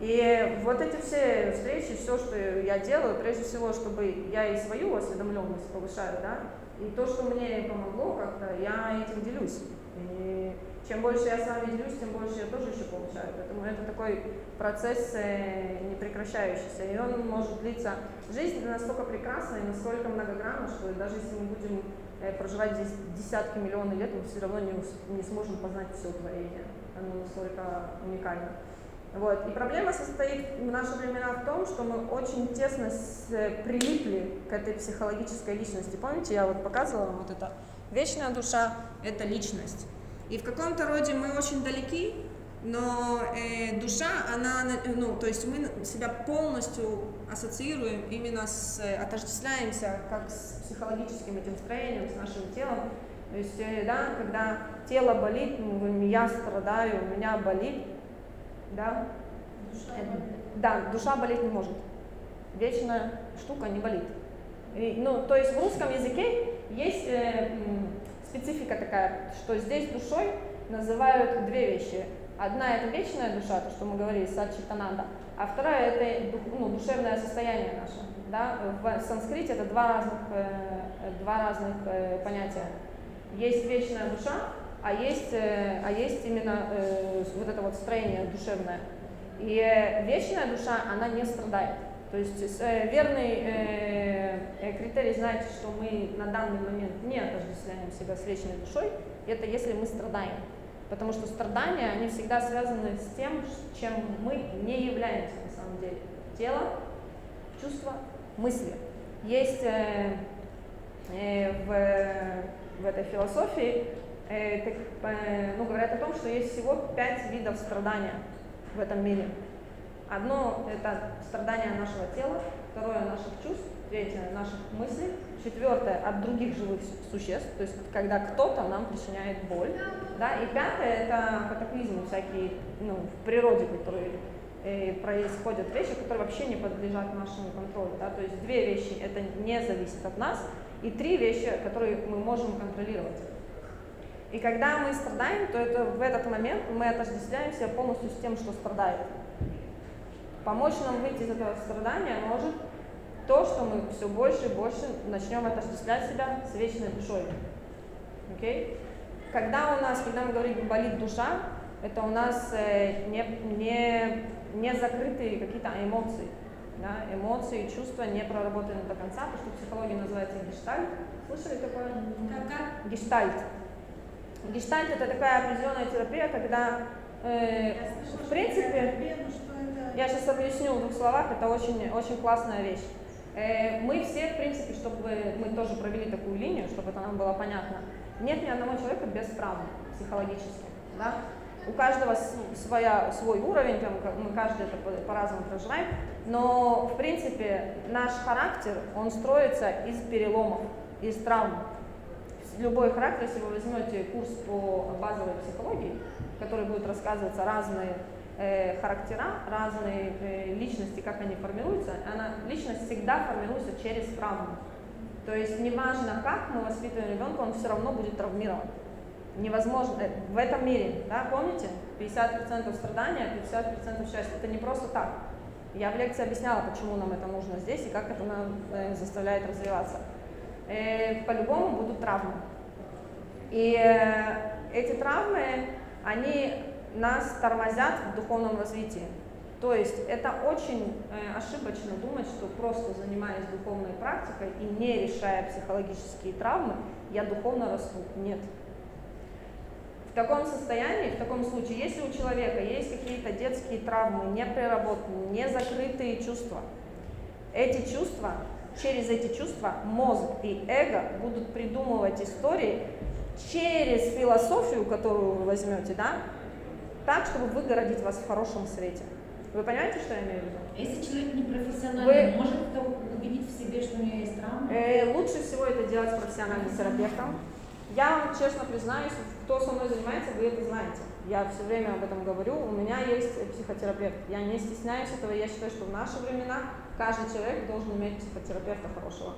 И вот эти все встречи, все, что я делаю, прежде всего, чтобы я и свою осведомленность повышаю, да, и то, что мне помогло как-то, я этим делюсь. И чем больше я с вами делюсь, тем больше я тоже еще получаю. Поэтому это такой процесс э, непрекращающийся. И он может длиться. Жизнь настолько прекрасна и настолько многогранна, что даже если мы будем э, проживать здесь десятки миллионов лет, мы все равно не, не сможем познать все творение. Оно настолько уникально. Вот. И проблема состоит в наши времена в том, что мы очень тесно прилипли к этой психологической личности. Помните, я вот показывала вот это вечная душа – это личность. И в каком-то роде мы очень далеки, но э, душа, она, ну, то есть мы себя полностью ассоциируем именно с, отождествляемся как с психологическим этим строением, с нашим телом. То есть, э, да, когда тело болит, я страдаю, у меня болит, да? Душа э, да, душа болеть не может. Вечная штука не болит. И, ну, то есть в русском языке есть э, специфика такая, что здесь душой называют две вещи. Одна это вечная душа, то, что мы говорили, сачитананда, а вторая это ну, душевное состояние наше. Да? В санскрите это два разных, э, два разных э, понятия. Есть вечная душа, а есть, э, а есть именно э, вот это вот строение душевное. И вечная душа, она не страдает. То есть э, верный критерий, знаете, что мы на данный момент не отождествляем себя с вечной душой, это если мы страдаем. Потому что страдания, они всегда связаны с тем, чем мы не являемся на самом деле. Тело, чувства, мысли. Есть э, э, в, в этой философии э, э, ну, говорят о том, что есть всего пять видов страдания в этом мире. Одно – это страдание нашего тела, второе – наших чувств, третье – наших мыслей, четвертое – от других живых существ, то есть когда кто-то нам причиняет боль, да, и пятое – это катаклизмы всякие ну, в природе, которые э, происходят вещи, которые вообще не подлежат нашему контролю. Да? То есть две вещи это не зависит от нас, и три вещи, которые мы можем контролировать. И когда мы страдаем, то это в этот момент мы отождествляем себя полностью с тем, что страдает. Помочь нам выйти из этого страдания может то, что мы все больше и больше начнем отождествлять себя с вечной душой. Okay? Когда у нас, когда мы говорим болит душа, это у нас э, не, не, не закрытые какие-то эмоции. Да? Эмоции, чувства не проработаны до конца, то, что в психологии называется гештальт. Слышали такое? Как? Гештальт. Гештальт это такая определенная терапия, когда э, в принципе, я сейчас объясню в двух словах, это очень, очень классная вещь. Э, мы все, в принципе, чтобы мы тоже провели такую линию, чтобы это нам было понятно, нет ни одного человека без травм психологических. Да? У каждого своя, свой уровень, там, мы каждый это по-разному проживаем, но, в принципе, наш характер, он строится из переломов, из травм любой характер, если вы возьмете курс по базовой психологии, который будет рассказываться разные э, характера, разные э, личности, как они формируются, она, личность всегда формируется через травму. То есть неважно, как мы воспитываем ребенка, он все равно будет травмирован. Невозможно. э, В этом мире, да, помните? 50% страдания, 50% счастья. Это не просто так. Я в лекции объясняла, почему нам это нужно здесь и как это нам э, заставляет развиваться. Э, по-любому будут травмы. И э, эти травмы, они нас тормозят в духовном развитии. То есть это очень э, ошибочно думать, что просто занимаясь духовной практикой и не решая психологические травмы, я духовно расту. Нет. В таком состоянии, в таком случае, если у человека есть какие-то детские травмы, непреработанные, незакрытые чувства, эти чувства, через эти чувства мозг и эго будут придумывать истории через философию, которую вы возьмете, да, так, чтобы выгородить вас в хорошем свете. Вы понимаете, что я имею в виду? Если человек не профессиональный, Вы- может это убедить в себе, что у нее есть травма? Э, лучше всего это делать с профессиональным терапевтом. Я вам честно признаюсь, кто со мной занимается, вы это знаете. Я все время об этом говорю. У меня есть психотерапевт. Я не стесняюсь этого. Я считаю, что в наши времена каждый человек должен иметь психотерапевта хорошего.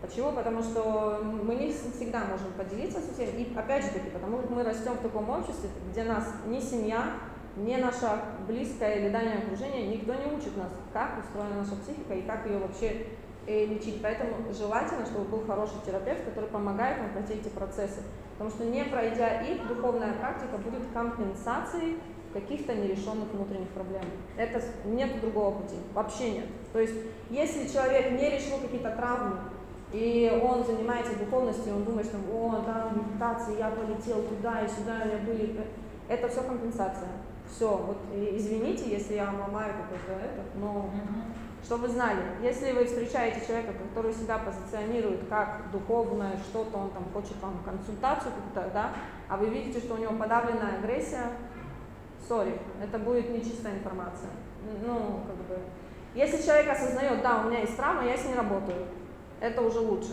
Почему? Потому что мы не всегда можем поделиться со всеми. И опять же таки, потому что мы растем в таком обществе, где нас ни семья, ни наше близкое или дальнее окружение, никто не учит нас, как устроена наша психика и как ее вообще э, лечить. Поэтому желательно, чтобы был хороший терапевт, который помогает нам пройти эти процессы. Потому что не пройдя их, духовная практика будет компенсацией каких-то нерешенных внутренних проблем. Это нет другого пути, вообще нет. То есть, если человек не решил какие-то травмы, и он занимается духовностью, он думает, что о, да, медитация, я полетел туда и сюда, у меня были... Это все компенсация. Все, вот извините, если я ломаю какое-то это, но чтобы вы знали, если вы встречаете человека, который себя позиционирует как духовное что-то, он там хочет вам консультацию какую-то, да, а вы видите, что у него подавленная агрессия, сори, это будет нечистая информация. Ну, как бы, если человек осознает, да, у меня есть травма, я с ней работаю, это уже лучше.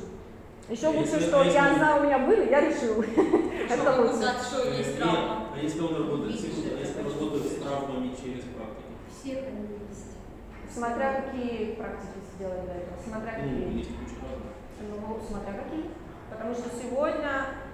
Еще лучше, если- что если- я знаю, у меня были, я решил. <laughs> Это лучше. что Э, есть нет, травма. А если он работает, если работает с травмами через практику? Всех они есть. Смотря какие практики сделали до этого, смотря Ну, какие. есть куча разных. Ну, смотря какие. Потому что сегодня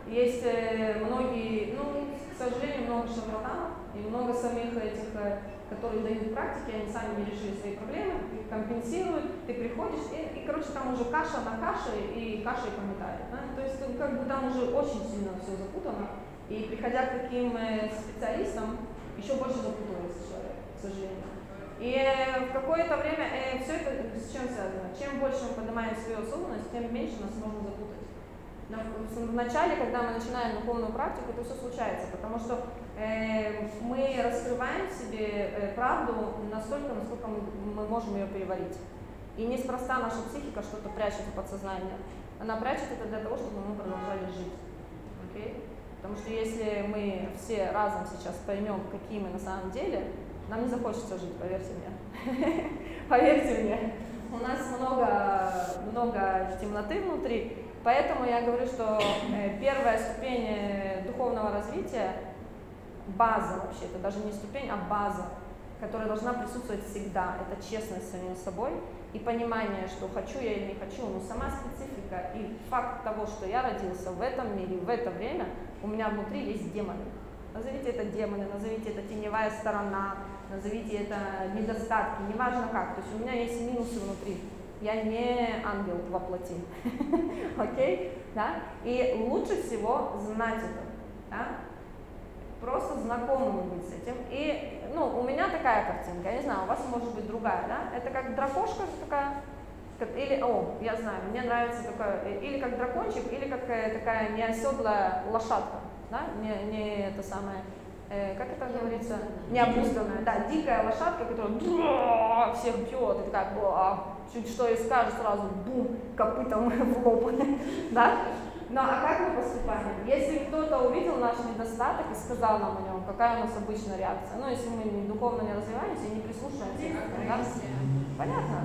есть э, многие, ну, к сожалению, много шарлатанов и много самих этих, э, которые дают практики, они сами не решили свои проблемы, компенсируют, ты приходишь, и, и, короче, там уже каша на каше и каша и комментарий. да. То есть ну, как бы там уже очень сильно все запутано, и приходя к таким э, специалистам, еще больше запутывается человек, к сожалению. И э, в какое-то время все это с чем связано? Чем больше мы поднимаем свою осознанность, тем меньше нас можно запутать. Но в, начале, когда мы начинаем духовную практику, это все случается, потому что э, мы раскрываем себе э, правду настолько, насколько мы, можем ее переварить. И неспроста наша психика что-то прячет в подсознании. Она прячет это для того, чтобы мы продолжали жить. Окей? Потому что если мы все разом сейчас поймем, какие мы на самом деле, нам не захочется жить, поверьте мне. <laughs> Поверьте мне. У нас много, много темноты внутри, поэтому я говорю, что э, первая ступень э, духовного развития, база вообще, это даже не ступень, а база, которая должна присутствовать всегда. Это честность с самим собой и понимание, что хочу я или не хочу, но сама специфика и факт того, что я родился в этом мире, в это время, у меня внутри есть демоны. Назовите это демоны, назовите это теневая сторона, назовите это недостатки, неважно как. То есть у меня есть минусы внутри. Я не ангел во плоти. <laughs> Окей? Да? И лучше всего знать это. Да? Просто знакомым быть с этим. И, ну, у меня такая картинка, я не знаю, у вас может быть другая, да? Это как дракошка такая, или, о, я знаю, мне нравится такое, э, или как дракончик, или как э, такая неоседлая лошадка, да? Не, не это самое, э, как это говорится, необузданная, да, дикая лошадка, которая <laughs> всех бьет, и такая, чуть что и скажет сразу, бум, копытом <laughs> в лоб, <laughs> да? Ну а как мы поступаем? Если кто-то увидел наш недостаток и сказал нам о нем, какая у нас обычная реакция? Ну, если мы духовно не развиваемся и не прислушиваемся, да? Понятно?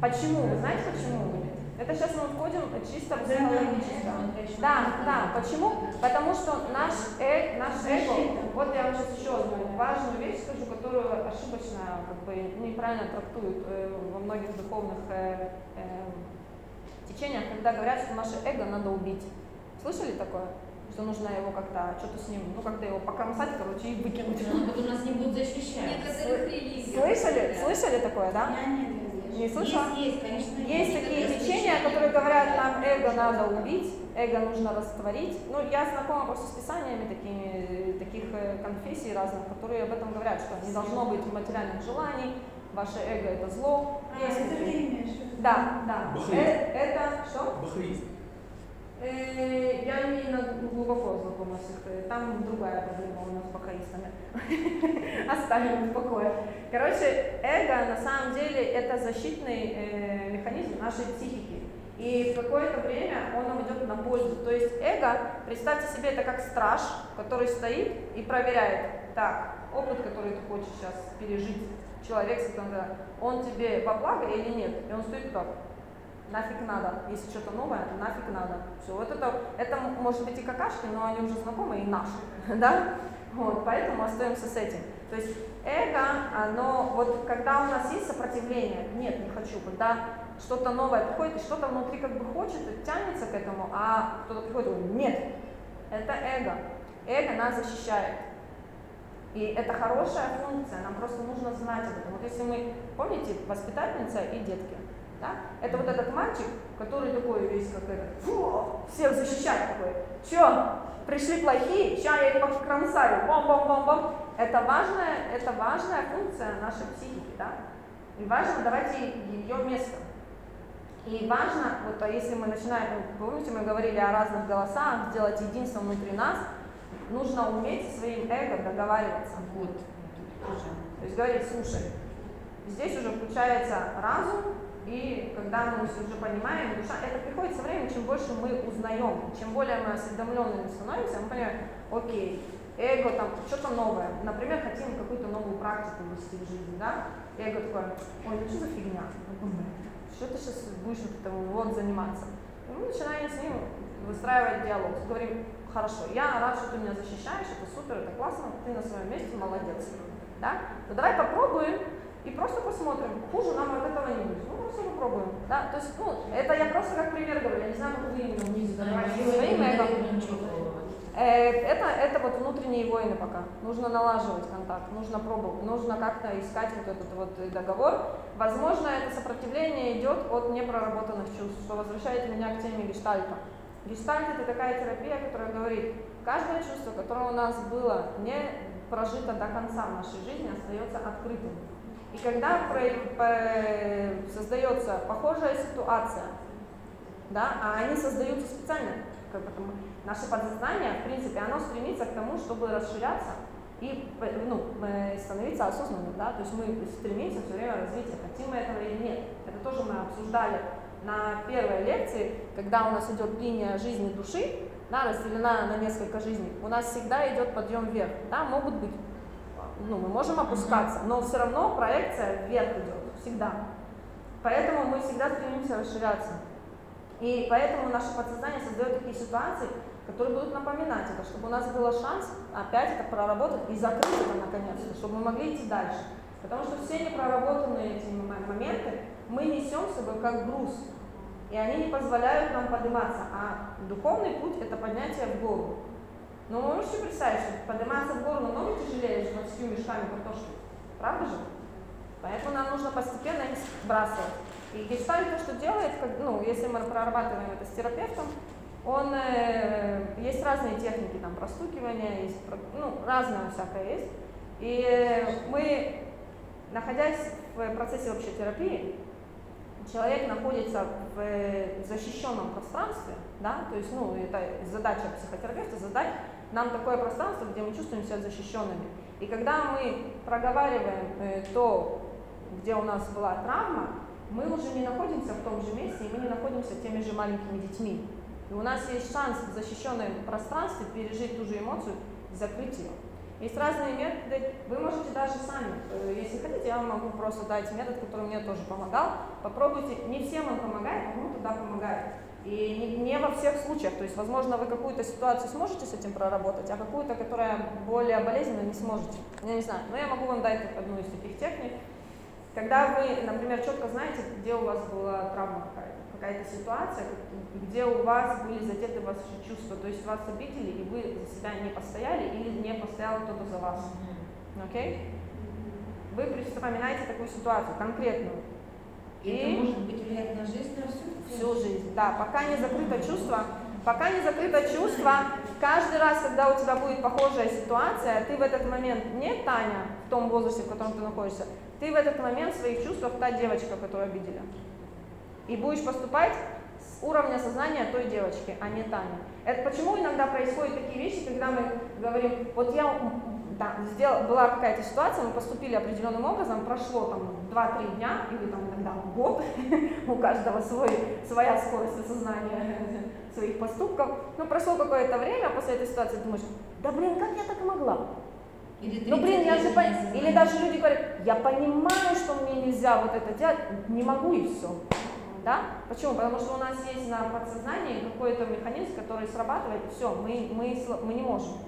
Почему? Вы знаете, почему? Это сейчас мы входим чисто в психологическое. Да, да. Почему? Потому что наш, э, наш эго, вот я вам сейчас еще одну важную вещь скажу, которую ошибочно, как бы неправильно трактуют э, во многих духовных э, э, течениях, когда говорят, что наше эго надо убить. Слышали такое? Что нужно его как-то, что-то с ним, ну как-то его покромсать, короче, и выкинуть. Он потом нас не будет защищать. Слышали? Слышали такое, да? Я нет. Не слышала? Есть, есть, конечно. Есть такие течения, которые говорят, нам эго надо убить, эго нужно растворить. Ну, я знакома просто с писаниями такими, таких э, конфессий разных, которые об этом говорят, что не должно быть материальных желаний, ваше эго это зло. А, Есть это ты имеешь? Да, да. Э, это что? Бахаизм. Э, Я именно глубоко знакома с их. э, Там другая проблема у нас с бахаистами. <laughs> Оставим в покое. Короче, эго на самом деле это защитный э, механизм нашей психики. И в какое-то время он нам идет на пользу. То есть эго, представьте себе, это как страж, который стоит и проверяет, так, опыт, который ты хочешь сейчас пережить, человек, с которым ты- он тебе во благо или нет? И он стоит так, нафиг надо. Если что-то новое, нафиг надо. Все, вот это, это может быть и какашки, но они уже знакомы и наши, <laughs> да? Вот, поэтому остаемся с этим. То есть эго, оно, вот когда у нас есть сопротивление, нет, не хочу, когда что-то новое приходит, и что-то внутри как бы хочет тянется к этому, а кто-то приходит и говорит, нет, это эго. Эго нас защищает. И это хорошая функция, нам просто нужно знать об этом. Вот если мы, помните, воспитательница и детки, да? Это вот этот мальчик, который такой весь как этот, фу, всех защищать такой. Че, пришли плохие, сейчас я их покромсаю, бом-бом-бом-бом. Это важная, это важная функция нашей психики, да? И важно давать ей ее место. И важно, вот а если мы начинаем, ну, помните, мы говорили о разных голосах, сделать единство внутри нас, нужно уметь со своим эго договариваться. Вот. То есть говорить, слушай, здесь уже включается разум, и когда мы уже понимаем, душа, это приходит со временем, чем больше мы узнаем, чем более мы осведомленными становимся, мы понимаем, окей, эго там что-то новое, например, хотим какую-то новую практику ввести в жизнь, да, эго такое, ой, ну что за фигня, что ты сейчас будешь вот вот заниматься. И мы начинаем с ним выстраивать диалог, говорим, хорошо, я рад, что ты меня защищаешь, это супер, это классно, ты на своем месте, молодец. Да? Ну давай попробуем и просто посмотрим, хуже нам от этого не будет. Ну просто попробуем. Да? То есть, ну, это я просто как пример говорю, я не знаю, как вы именно договариваться со своим. Э, Это, это вот внутренние войны пока. Нужно налаживать контакт, нужно пробовать, нужно как-то искать вот этот вот договор. Возможно, это сопротивление идет от непроработанных чувств, что возвращает меня к теме гештальта. Гештальт это такая терапия, которая говорит, каждое чувство, которое у нас было не прожито до конца в нашей жизни, остается открытым. И когда создается похожая ситуация, да, а они создаются специально, как бы, наше подсознание, в принципе, оно стремится к тому, чтобы расширяться и ну, э, становиться осознанным, да, то есть мы стремимся все время развития, хотим мы этого или нет. Это тоже мы обсуждали на первой лекции, когда у нас идет линия жизни души, да, разделена на несколько жизней, у нас всегда идет подъем вверх, да, могут быть, ну, мы можем опускаться, но все равно проекция вверх идет, всегда. Поэтому мы всегда стремимся расширяться. И поэтому наше подсознание создает такие ситуации, которые будут напоминать это, чтобы у нас был шанс опять это проработать и закрыть это наконец-то, чтобы мы могли идти дальше. Потому что все непроработанные эти моменты мы несем с собой как груз, и они не позволяют нам подниматься. А духовный путь – это поднятие в гору. Но вы можете представить, что подниматься в гору намного тяжелее, чем 20 мешками картошки. Правда же? Поэтому нам нужно постепенно их сбрасывать. И гештальт то, что делает, как, ну, если мы прорабатываем это с терапевтом, он, э, есть разные техники, там, простукивания, есть, ну, разное всякое есть. И мы, находясь в процессе общей терапии, человек находится в э, защищенном пространстве, да, то есть, ну, это задача психотерапевта, задать нам такое пространство, где мы чувствуем себя защищенными. И когда мы проговариваем э, то, где у нас была травма, мы уже не находимся в том же месте, и мы не находимся теми же маленькими детьми. И у нас есть шанс в защищенном пространстве пережить ту же эмоцию, закрыть ее. Есть разные методы, вы можете даже сами, э, если хотите, я вам могу просто дать метод, который мне тоже помогал. Попробуйте, не всем он помогает, кому-то да помогает. И не, не во всех случаях, то есть, возможно, вы какую-то ситуацию сможете с этим проработать, а какую-то, которая более болезненная, не сможете. Я не знаю, но я могу вам дать одну из таких техник. Когда вы, например, четко знаете, где у вас была травма какая-то, какая-то ситуация, где у вас были задеты ваши чувства, то есть вас обидели, и вы за себя не постояли, или не постоял кто-то за вас. Окей? Вы вспоминаете такую ситуацию, конкретную. И это может быть влиять на жизнь, на всю Всю жизнь, да. Пока не закрыто чувство, пока не закрыто чувство, каждый раз, когда у тебя будет похожая ситуация, ты в этот момент не Таня в том возрасте, в котором ты находишься, ты в этот момент в своих чувствах та девочка, которую обидели. И будешь поступать с уровня сознания той девочки, а не Таня. Это почему иногда происходят такие вещи, когда мы говорим, вот я да, сделал, была какая-то ситуация, мы поступили определенным образом, прошло там 2-3 дня, или там иногда год, <laughs> у каждого свой, своя скорость осознания <laughs> своих поступков, но прошло какое-то время после этой ситуации, думаешь, да блин, как я так могла? Или Ну блин, я же пон- Или даже люди говорят, я понимаю, что мне нельзя вот это делать, не могу и все. Да? Почему? Потому что у нас есть на подсознании какой-то механизм, который срабатывает, и все, мы, мы, мы не можем.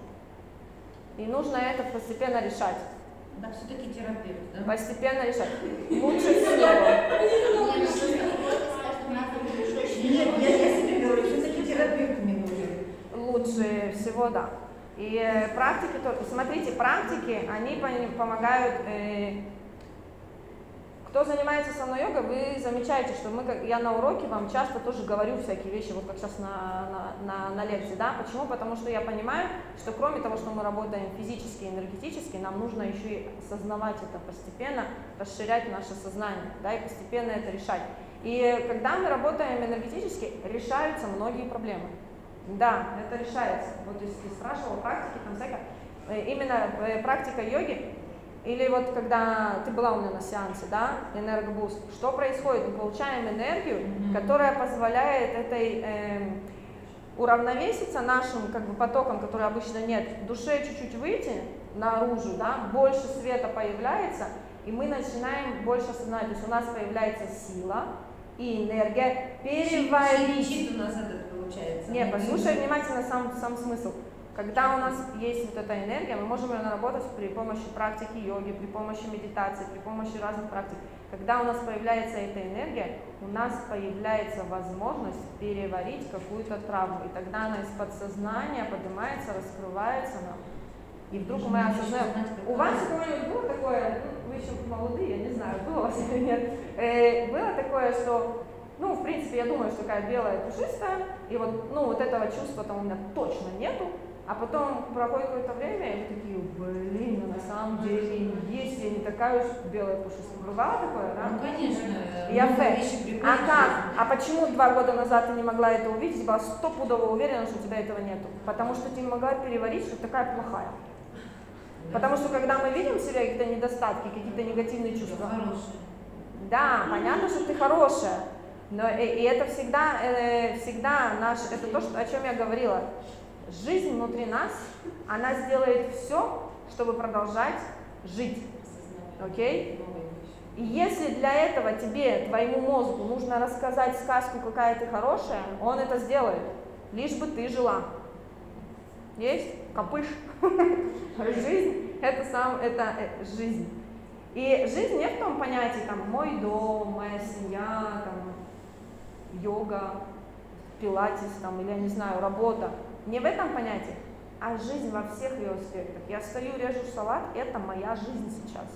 И нужно это постепенно решать. Да, все-таки терапевт, да? Постепенно решать. <laughs> Лучше всего. Нет, ну Нет, я, я себе говорю, все-таки терапевт мне нужен. Лучше всего, да. И э, практики, смотрите, практики, они помогают, э, кто занимается со мной йогой, вы замечаете, что мы, как- я на уроке вам часто тоже говорю всякие вещи, вот как сейчас на, на, на, на лекции, да, почему? Потому что я понимаю, что кроме того, что мы работаем физически, энергетически, нам нужно еще и осознавать это постепенно, расширять наше сознание, да, и постепенно это решать. И когда мы работаем энергетически, решаются многие проблемы. Да, это решается. Вот если ты спрашивал практики, там всякое. Э, Именно э, практика йоги, или вот когда ты была у меня на сеансе, да, энергобуст, что происходит? Мы получаем энергию, Мгм. которая позволяет этой эм, уравновеситься нашим как бы потоком, который обычно нет, душе чуть-чуть выйти наружу, да, больше света появляется, и мы начинаем больше осознавать, то есть у нас появляется сила и энергия переварить. Щит у нас этот получается. Не, Мы послушай внимательно сам, сам смысл. Когда у нас есть вот эта энергия, мы можем ее наработать при помощи практики йоги, при помощи медитации, при помощи разных практик. Когда у нас появляется эта энергия, у нас появляется возможность переварить какую-то травму. И тогда она из подсознания поднимается, раскрывается нам. И вдруг мы осознаем. У вас какое-нибудь было такое, ну, вы еще молодые, я не знаю, было у вас или нет, Э, было такое, что, ну, в принципе, я думаю, что такая белая пушистая, и вот, ну, вот этого чувства там у меня точно нету, а потом проходит какое-то время, и вы такие, блин, ну, на самом деле есть, я не такая уж белая пушистая. Бывало такое, да? Ну, конечно. Я приходит А как? А почему два года назад ты не могла это увидеть, была стопудово уверена, что у тебя этого нету? Потому что ты не могла переварить, что ты такая плохая. Потому что когда мы видим в себе какие-то недостатки, какие-то негативные чувства, да, понятно, что ты хорошая, но и, и это всегда, э, всегда наш, это то, что, о чем я говорила. Жизнь внутри нас, она сделает все, чтобы продолжать жить. Окей? И если для этого тебе, твоему мозгу, нужно рассказать сказку, какая ты хорошая, он это сделает, лишь бы ты жила. Есть? Копыш. <laughs> Жизнь – это сам, это э, жизнь. И жизнь не в том понятии, там, мой дом, моя семья, там, йога, пилатес, там, или, я не знаю, работа. Не в этом понятии, а жизнь во всех ее аспектах. Я стою, режу салат – это моя жизнь сейчас.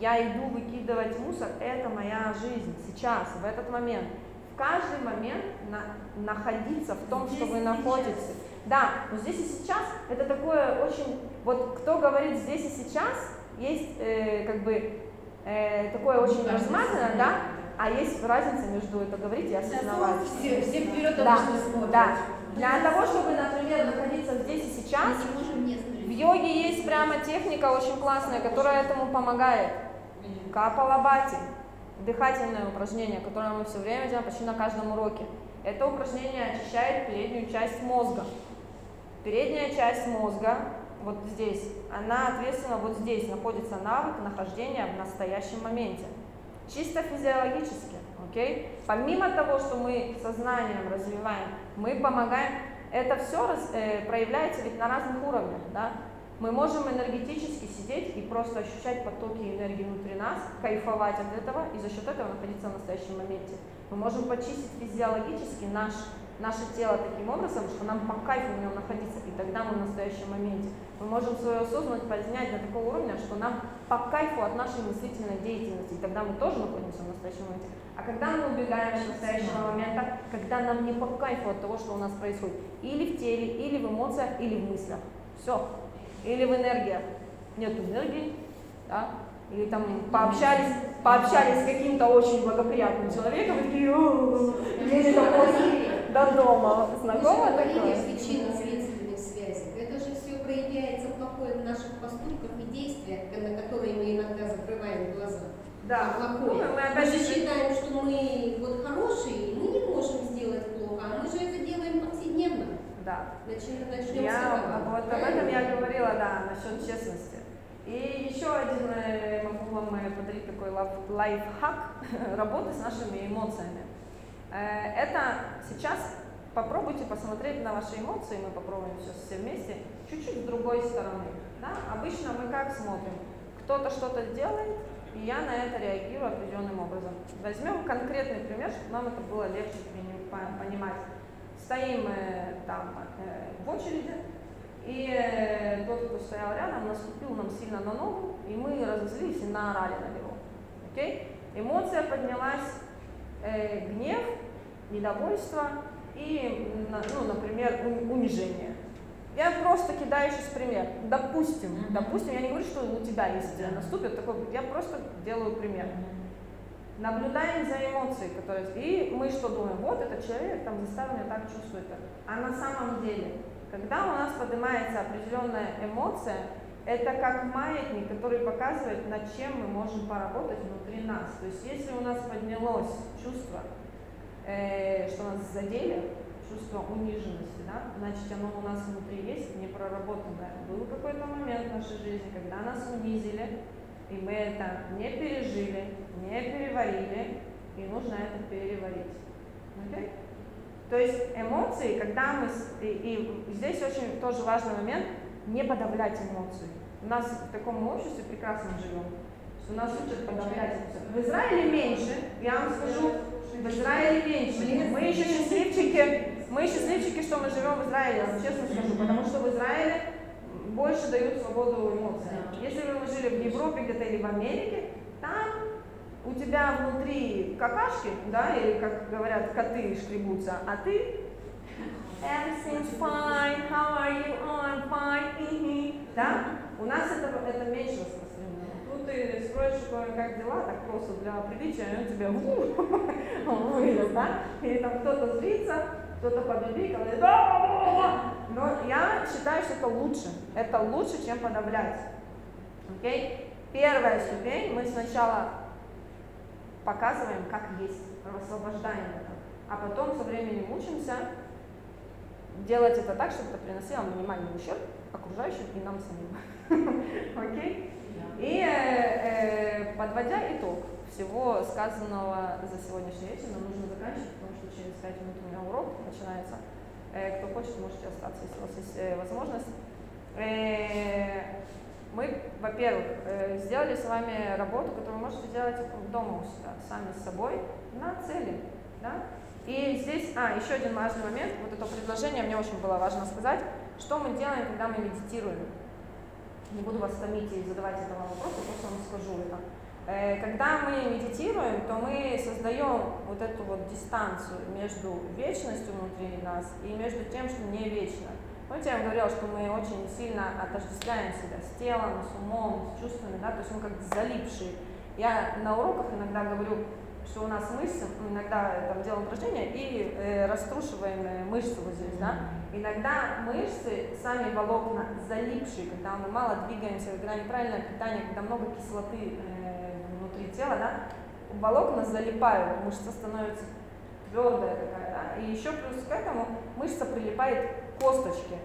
Я иду выкидывать мусор, это моя жизнь сейчас, в этот момент. В каждый момент на- находиться в том, что Здесь вы и находитесь. Да, но здесь и сейчас это такое очень, вот кто говорит здесь и сейчас, есть э, как бы э, такое очень Каждый размазанное, сознает да, а есть разница между это говорить и осознавать. Все, все вперед Да. Да, для того, чтобы, например, находиться здесь и сейчас, в йоге есть прямо техника очень классная, которая этому помогает. Капалабати. Дыхательное упражнение, которое мы все время делаем почти на каждом уроке. Это упражнение очищает переднюю часть мозга. Передняя часть мозга, вот здесь, она ответственна, вот здесь находится навык нахождения в настоящем моменте. Чисто физиологически, окей? Помимо того, что мы сознанием развиваем, мы помогаем, это все проявляется ведь на разных уровнях, да? Мы можем энергетически сидеть и просто ощущать потоки энергии внутри нас, кайфовать от этого и за счет этого находиться в настоящем моменте. Мы можем почистить физиологически наш, наше тело таким образом, что нам по кайфу в нем находиться, и тогда мы в настоящем моменте. Мы можем свою осознанность поднять до такого уровня, что нам по кайфу от нашей мыслительной деятельности, и тогда мы тоже находимся в настоящем моменте. А когда мы убегаем от настоящего момента, когда нам не по кайфу от того, что у нас происходит, или в теле, или в эмоциях, или в мыслях. Все. Или в энергиях. Нет энергии, да? Или там пообщались, пообщались с каким-то очень благоприятным человеком, и такие, «О, еле доползли до дома. Знакомо такое? говорили причинно-следственной связи. Это же все проявляется плохое в наших поступках и действиях, на которые мы иногда закрываем глаза. Да. А Ну, плохое. мы опять же считаем, что мы вот хорошие, и мы не можем сделать плохо, а мы же это делаем повседневно. Да. Начнем, начнем с Я этого. вот об этом я говорила, да, насчет честности. И еще один э, могу вам подарить такой лайфхак <laughs> работы с нашими эмоциями. Э, Это сейчас попробуйте посмотреть на ваши эмоции, мы попробуем сейчас все вместе, чуть-чуть с другой стороны. Да? Обычно мы как смотрим? Кто-то что-то делает, и я на это реагирую определенным образом. Возьмем конкретный пример, чтобы нам это было легче понимать. Стоим э, там в очереди, и э, тот, кто стоял рядом, наступил нам сильно на ногу, и мы разозлились и наорали на него. Окей? Эмоция поднялась, э, гнев, недовольство и, ну, например, унижение. Я просто кидаю сейчас пример. Допустим, допустим, я не говорю, что у тебя есть э, наступит такой, я просто делаю пример. Наблюдаем за эмоцией, которые... И мы что думаем? Вот этот человек там заставил меня так чувствовать. А на самом деле, когда у нас поднимается определенная эмоция, это как маятник, который показывает, над чем мы можем поработать внутри нас. То есть если у нас поднялось чувство, э, что нас задели, чувство униженности, да, значит оно у нас внутри есть, не проработанное. Был какой-то момент в нашей жизни, когда нас унизили, и мы это не пережили, не переварили, и нужно это переварить. Окей? То есть эмоции, когда мы... И, и здесь очень тоже важный момент, не подавлять эмоции. У нас в таком обществе прекрасно живем, что нас учат подавлять эмоции. В Израиле меньше, я вам скажу, в Израиле меньше. Мы еще счастливчики, мы счастливчики, что мы живем в Израиле, я вам честно скажу, потому что в Израиле больше дают свободу эмоциям. Если бы мы жили в Европе где-то или в Америке, там у тебя внутри какашки, да, или, как говорят, коты шкребутся, а ты Everything's fine, how are you? Oh, I'm fine. Да? У нас это, это меньше распространено. Тут ты спросишь, как дела, так просто для приличия, и он тебя вылез, да? Или там кто-то злится, кто-то побибикал, и но я считаю, что это лучше. Это лучше, чем подавлять. Окей? Первая ступень, мы сначала показываем, как есть, освобождаем это. А потом со временем учимся делать это так, чтобы это приносило минимальный ущерб окружающим и нам самим. <laughs> Окей? И э, подводя итог всего сказанного за сегодняшний вечер, нам нужно заканчивать, потому что через 5 минут у меня урок начинается. Э, кто хочет, можете остаться, если у вас есть э, возможность. Мы, во-первых, э, сделали с вами работу, которую можете делать дома у себя, сами с собой, на цели. Да? И здесь, а, еще один важный момент, вот это предложение мне очень было важно сказать, что мы делаем, когда мы медитируем. Не буду вас томить и задавать этого вопроса, просто вам скажу это. Э, Когда мы медитируем, то мы создаем вот эту вот дистанцию между вечностью внутри нас и между тем, что не вечно. Помните, я вам говорила, что мы очень сильно отождествляем себя с телом, с умом, с чувствами, да, то есть мы как залипшие. Я на уроках иногда говорю, что у нас мышцы, ну, иногда там делаем упражнения и э, раструшиваем э, мышцы вот здесь, да. Иногда мышцы, сами волокна залипшие, когда мы мало двигаемся, когда неправильное питание, когда много кислоты э, внутри тела, да, волокна залипают, мышца становится твердая такая, да, и еще плюс к этому мышца прилипает к косточке,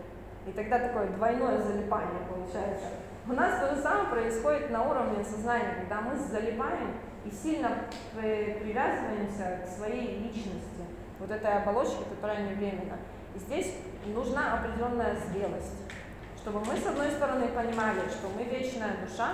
и тогда такое двойное залипание получается. У нас то же самое происходит на уровне сознания, когда мы залипаем и сильно при- привязываемся к своей личности, вот этой оболочке, которая не временна. И здесь нужна определенная зрелость. Чтобы мы, с одной стороны, понимали, что мы вечная душа,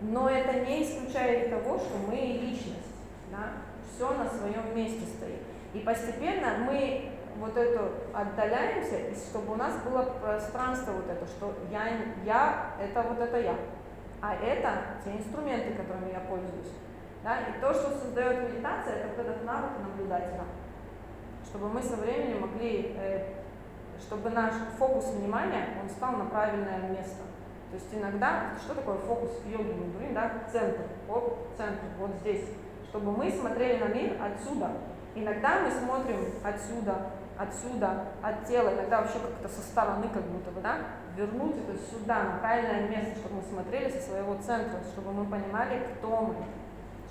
но это не исключает того, что мы личность. Да? Все на своем месте стоит. И постепенно мы вот это отдаляемся, и чтобы у нас было пространство вот это, что я, я это вот это я, а это те инструменты, которыми я пользуюсь. Да? И то, что создает медитация, это вот этот навык наблюдателя. Чтобы мы со временем могли, э, чтобы наш фокус внимания, он стал на правильное место. То есть иногда, что такое фокус в йоге, мы говорим, да, центр, вот центр, вот здесь. Чтобы мы смотрели на мир отсюда. Иногда мы смотрим отсюда, отсюда, от тела, иногда вообще как-то со стороны, как будто бы, да, вернуть это сюда, на правильное место, чтобы мы смотрели со своего центра, чтобы мы понимали, кто мы,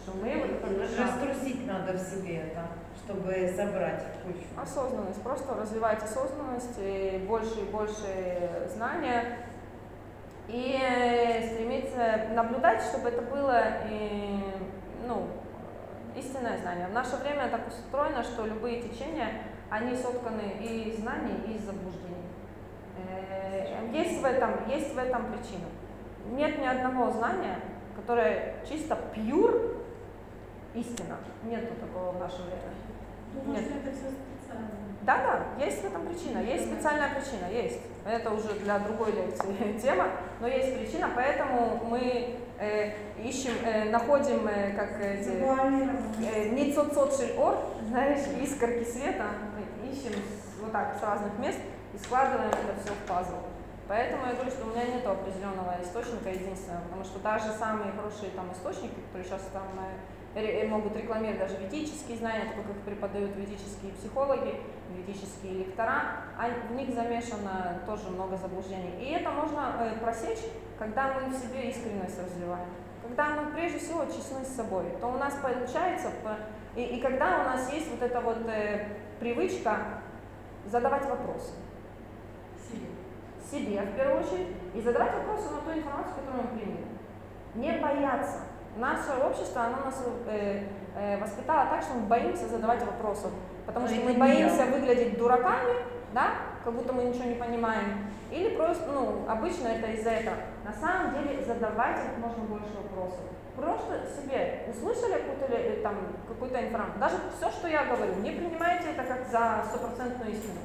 что мы вот. Раструсить надо в себе это, чтобы собрать в кучу. Осознанность, просто развивать осознанность, и больше и больше знания, и стремиться наблюдать, чтобы это было, и, ну, истинное знание. В наше время так устроено, что любые течения, они сотканы и из знаний, и из заблуждений. Э, есть в этом, есть в этом причина. Нет ни одного знания, которое чисто пьюр истина. Нету такого в наше время. Думаю, Нет. что это все специально. Да, да, есть в этом причина, есть специальная причина, есть. Это уже для другой лекции <laughs> тема, но есть причина, поэтому мы э, ищем, э, находим, э, как эти, э, ницоцот ор, знаешь, искорки света, ищем вот так с разных мест и складываем это все в пазл. Поэтому я говорю, что у меня нет определенного источника единственного, потому что даже самые хорошие там источники, которые сейчас там э, ре- могут рекламировать даже ведические знания, так как их преподают ведические психологи, ведические лектора, а в них замешано тоже много заблуждений. И это можно э, просечь, когда мы в себе искренность развиваем. Когда мы прежде всего честны с собой, то у нас получается, по- и, и когда у нас есть вот эта вот э, привычка задавать вопросы себе в первую очередь и задавать вопросы на ту информацию, которую мы приняли. Не бояться. Наше общество, оно нас э, э, воспитало так, что мы боимся задавать вопросы, потому Но что мы боимся я. выглядеть дураками, да, как будто мы ничего не понимаем, или просто, ну, обычно это из-за этого. На самом деле задавайте как можно больше вопросов. Просто себе услышали какую-то, ли- там, какую-то информацию, даже все, что я говорю, не принимайте это как за стопроцентную истину.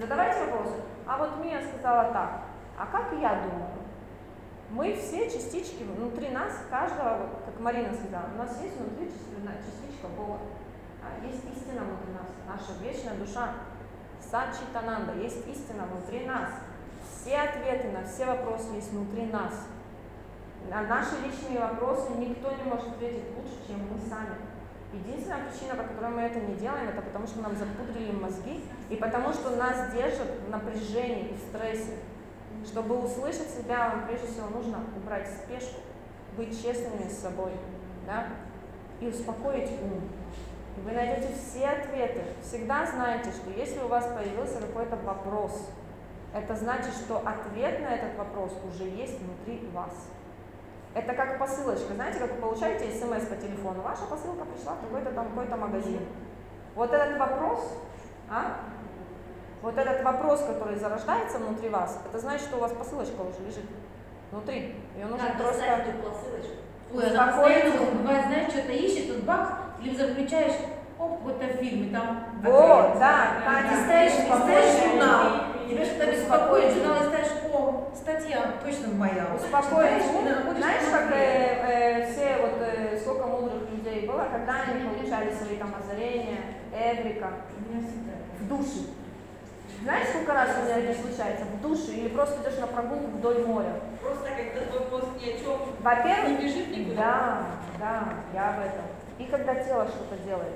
Задавайте вопросы. А вот Мия сказала так, а как я думаю? Мы все частички внутри нас, каждого, как Марина сказала, у нас есть внутри части- частичка Бога. А, Есть истина внутри нас, наша вечная душа. Сачитананда, есть истина внутри нас. Все ответы на все вопросы есть внутри нас. На наши личные вопросы никто не может ответить лучше, чем мы сами. Единственная причина, по которой мы это не делаем, это потому что нам запудрили мозги и потому что нас держат в напряжении в стрессе. Чтобы услышать себя, вам прежде всего нужно убрать спешку, быть честными с собой, да, и успокоить ум. Вы найдете все ответы. Всегда знайте, что если у вас появился какой-то вопрос, это значит, что ответ на этот вопрос уже есть внутри вас. Это как посылочка. Знаете, как вы получаете смс по телефону? Ваша посылка пришла в какой-то там какой-то магазин. Вот этот вопрос, а? Вот этот вопрос, который зарождается внутри вас, это значит, что у вас посылочка уже лежит внутри. Ее нужно Как просто... эту посылочку? Ой, она постоянно, вот, бывает, знаешь, что-то ищет, тут бах, телевизор включаешь, оп, какой-то фильм, и там... Вот, да, Ты ставишь, ты ставишь спокойно. журнал, тебя что-то беспокоит, журнал листаешь, о, статья, точно моя. Успокоить ум. и Знаешь, как э, э, все, вот э, сколько мудрых людей было, когда они получали свои там озарения, эврика, в душе. Знаешь, сколько раз у меня это случается? В душе или просто идешь на прогулку вдоль моря. Просто когда твой мозг ни о чем Во-первых, не бежит никуда. да, да, я об этом. И когда тело что-то делает.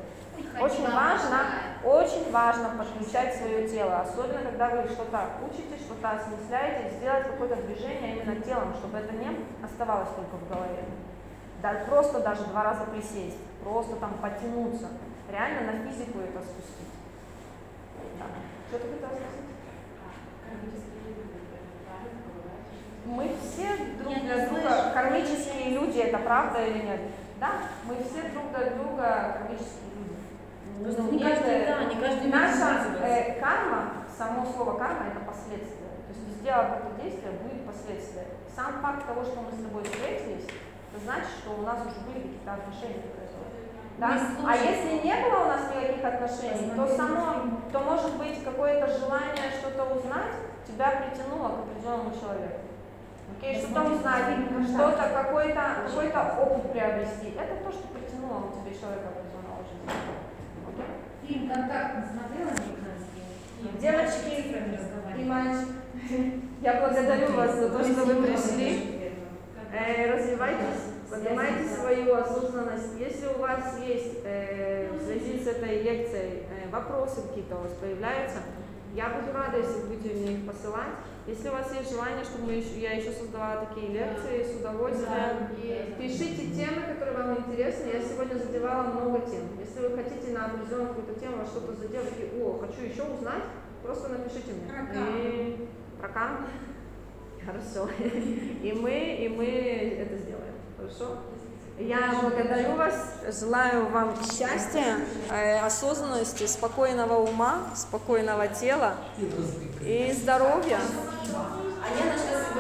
Очень важно, очень важно подключать свое тело, особенно когда вы что-то учите, что-то осмысляете, сделать какое-то движение именно телом, чтобы это не оставалось только в голове. Да, просто даже два раза присесть, просто там потянуться, реально на физику это спустить. Да. Что ты хотела спросить? Мы все друг Я для друга слышу. кармические люди, это правда или нет? Да, мы все друг для друга кармические люди. Просто Ну, не каждый, да, не каждый Наша э, карма, само слово карма это последствия. То есть сделав это действие, будет последствия. Сам факт того, что мы с тобой встретились, это значит, что у нас уже были какие-то отношения. Да? А если не было у нас никаких отношений, то само, то может быть какое-то желание что-то узнать тебя притянуло к определенному человеку. Окей, что-то узнать, что-то, какой-то какой опыт приобрести. Это то, что притянуло к тебе человека определенного жизни. Фильм «Контакт» не смотрела американский? Девочки С цифрами И разговаривать. мальчик, <laughs> я благодарю вас за то, что вы пришли. Э, развивайтесь, поднимайте свою осознанность. Если у вас есть э, в связи с этой лекцией э, вопросы какие-то у вас появляются, я буду рада, если будете мне их посылать. Если у вас есть желание, чтобы мы еще- я еще создавала такие лекции, с удовольствием. Пишите темы, которые вам интересны. Я сегодня задевала много тем. Если вы хотите на определенную какую-то тему что-то заделать, такие, о, хочу еще узнать, просто напишите мне. Про. И... Карму? Хорошо. <laughs> И мы, и мы это сделаем. Хорошо? Я благодарю вас, желаю вам счастья, э, осознанности, спокойного ума, спокойного тела и здоровья. А